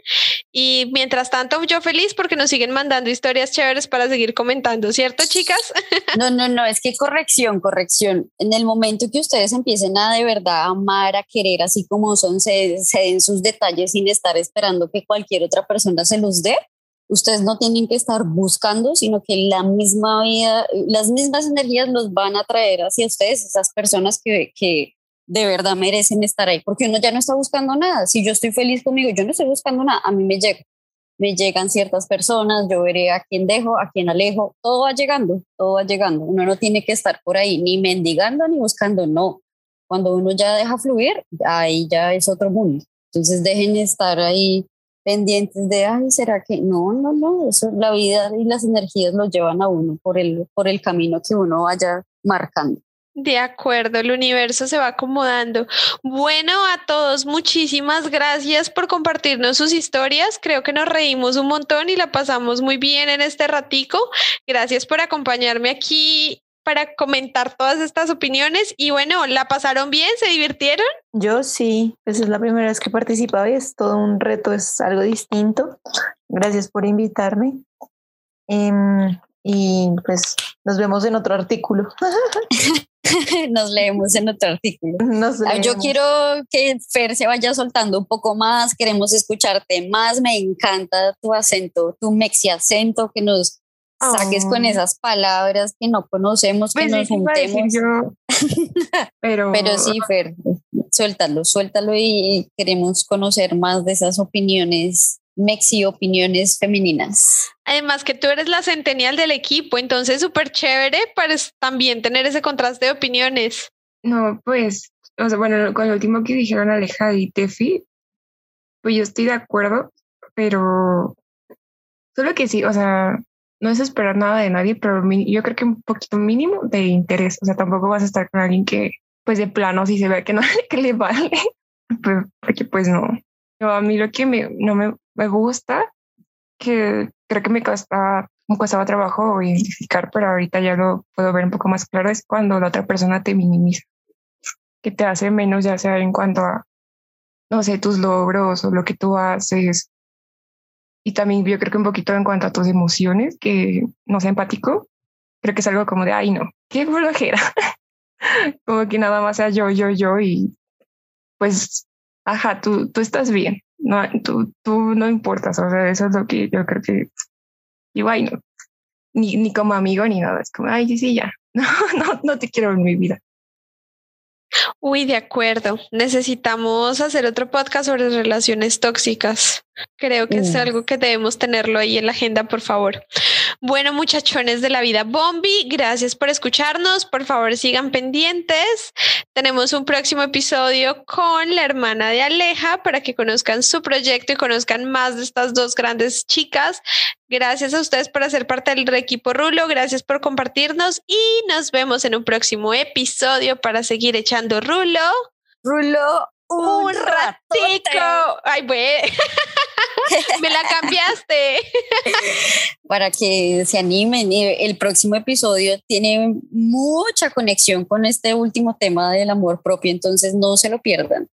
A: Y mientras tanto, yo feliz porque nos siguen mandando historias chéveres para seguir comentando, ¿cierto, chicas?
B: No, no, no, es que corrección, corrección. En el momento que ustedes empiecen a de verdad amar, a querer así como son, se, den sus detalles sin estar esperando que cualquier otra persona se los dé. Ustedes no tienen que estar buscando, sino que la misma vida, las mismas energías los van a traer hacia ustedes, esas personas que, que de verdad merecen estar ahí, porque uno ya no está buscando nada. Si yo estoy feliz conmigo, yo no estoy buscando nada, a mí me llega me llegan ciertas personas, yo veré a quién dejo, a quién alejo, todo va llegando, todo va llegando. Uno no tiene que estar por ahí ni mendigando ni buscando, no. Cuando uno ya deja fluir, ahí ya es otro mundo. Entonces dejen de estar ahí pendientes de, ay, ¿será que? No, no, no, eso, la vida y las energías lo llevan a uno por el, por el camino que uno vaya marcando.
A: De acuerdo, el universo se va acomodando. Bueno, a todos, muchísimas gracias por compartirnos sus historias. Creo que nos reímos un montón y la pasamos muy bien en este ratico. Gracias por acompañarme aquí para comentar todas estas opiniones. Y bueno, ¿la pasaron bien? ¿Se divirtieron?
C: Yo sí, esa es la primera vez que participaba y es todo un reto, es algo distinto. Gracias por invitarme. Em, y pues nos vemos en otro artículo.
B: Nos leemos en otro artículo. Ah, Yo quiero que Fer se vaya soltando un poco más, queremos escucharte más, me encanta tu acento, tu mexi acento, que nos saques con
D: Oh.
B: esas palabras que no conocemos, que
D: Pues
B: nos juntemos.
D: yo, pero,
B: Pero sí, Fer, suéltalo, suéltalo y queremos conocer más de esas opiniones, mexi opiniones femeninas.
A: Además que tú eres la centenial del equipo, entonces súper chévere para también tener ese contraste de opiniones.
D: no, pues, o sea, bueno, con lo último que dijeron Aleja y Tefi, pues yo estoy de acuerdo, pero solo que sí, o sea, no es esperar nada de nadie, pero yo creo que un poquito mínimo de interés, o sea, tampoco vas a estar con alguien que, pues de plano, si se ve que no que le vale, pues, porque pues no. Yo, a mí lo que me, no me, me gusta, que creo que me cuesta, me costaba trabajo identificar, pero ahorita ya lo puedo ver un poco más claro, es cuando la otra persona te minimiza, que te hace menos, ya sea en cuanto a, no sé, tus logros o lo que tú haces. Y también yo creo que un poquito en cuanto a tus emociones, que no sea empático, creo que es algo como de, ay, no, qué flojera. como que nada más sea yo, yo, yo y pues, ajá, tú, tú estás bien, no, tú, tú no importas, o sea, eso es lo que yo creo que digo, ay, no, ni, ni como amigo ni nada, es como, ay, sí, ya, no, no, no te quiero en mi vida.
A: Uy, de acuerdo. Necesitamos hacer otro podcast sobre relaciones tóxicas. Creo que es algo que debemos tenerlo ahí en la agenda, por favor. Bueno, muchachones de la vida Bombi, gracias por escucharnos. Por favor, sigan pendientes. Tenemos un próximo episodio con la hermana de Aleja para que conozcan su proyecto y conozcan más de estas dos grandes chicas. Gracias a ustedes por hacer parte del equipo Rulo. Gracias por compartirnos y nos vemos en un próximo episodio para seguir echando Rulo.
B: Rulo,
A: Un ratico. Ay, güey. Me la cambiaste.
B: para que se animen. Y El próximo episodio tiene mucha conexión con este último tema del amor propio, entonces no se lo pierdan.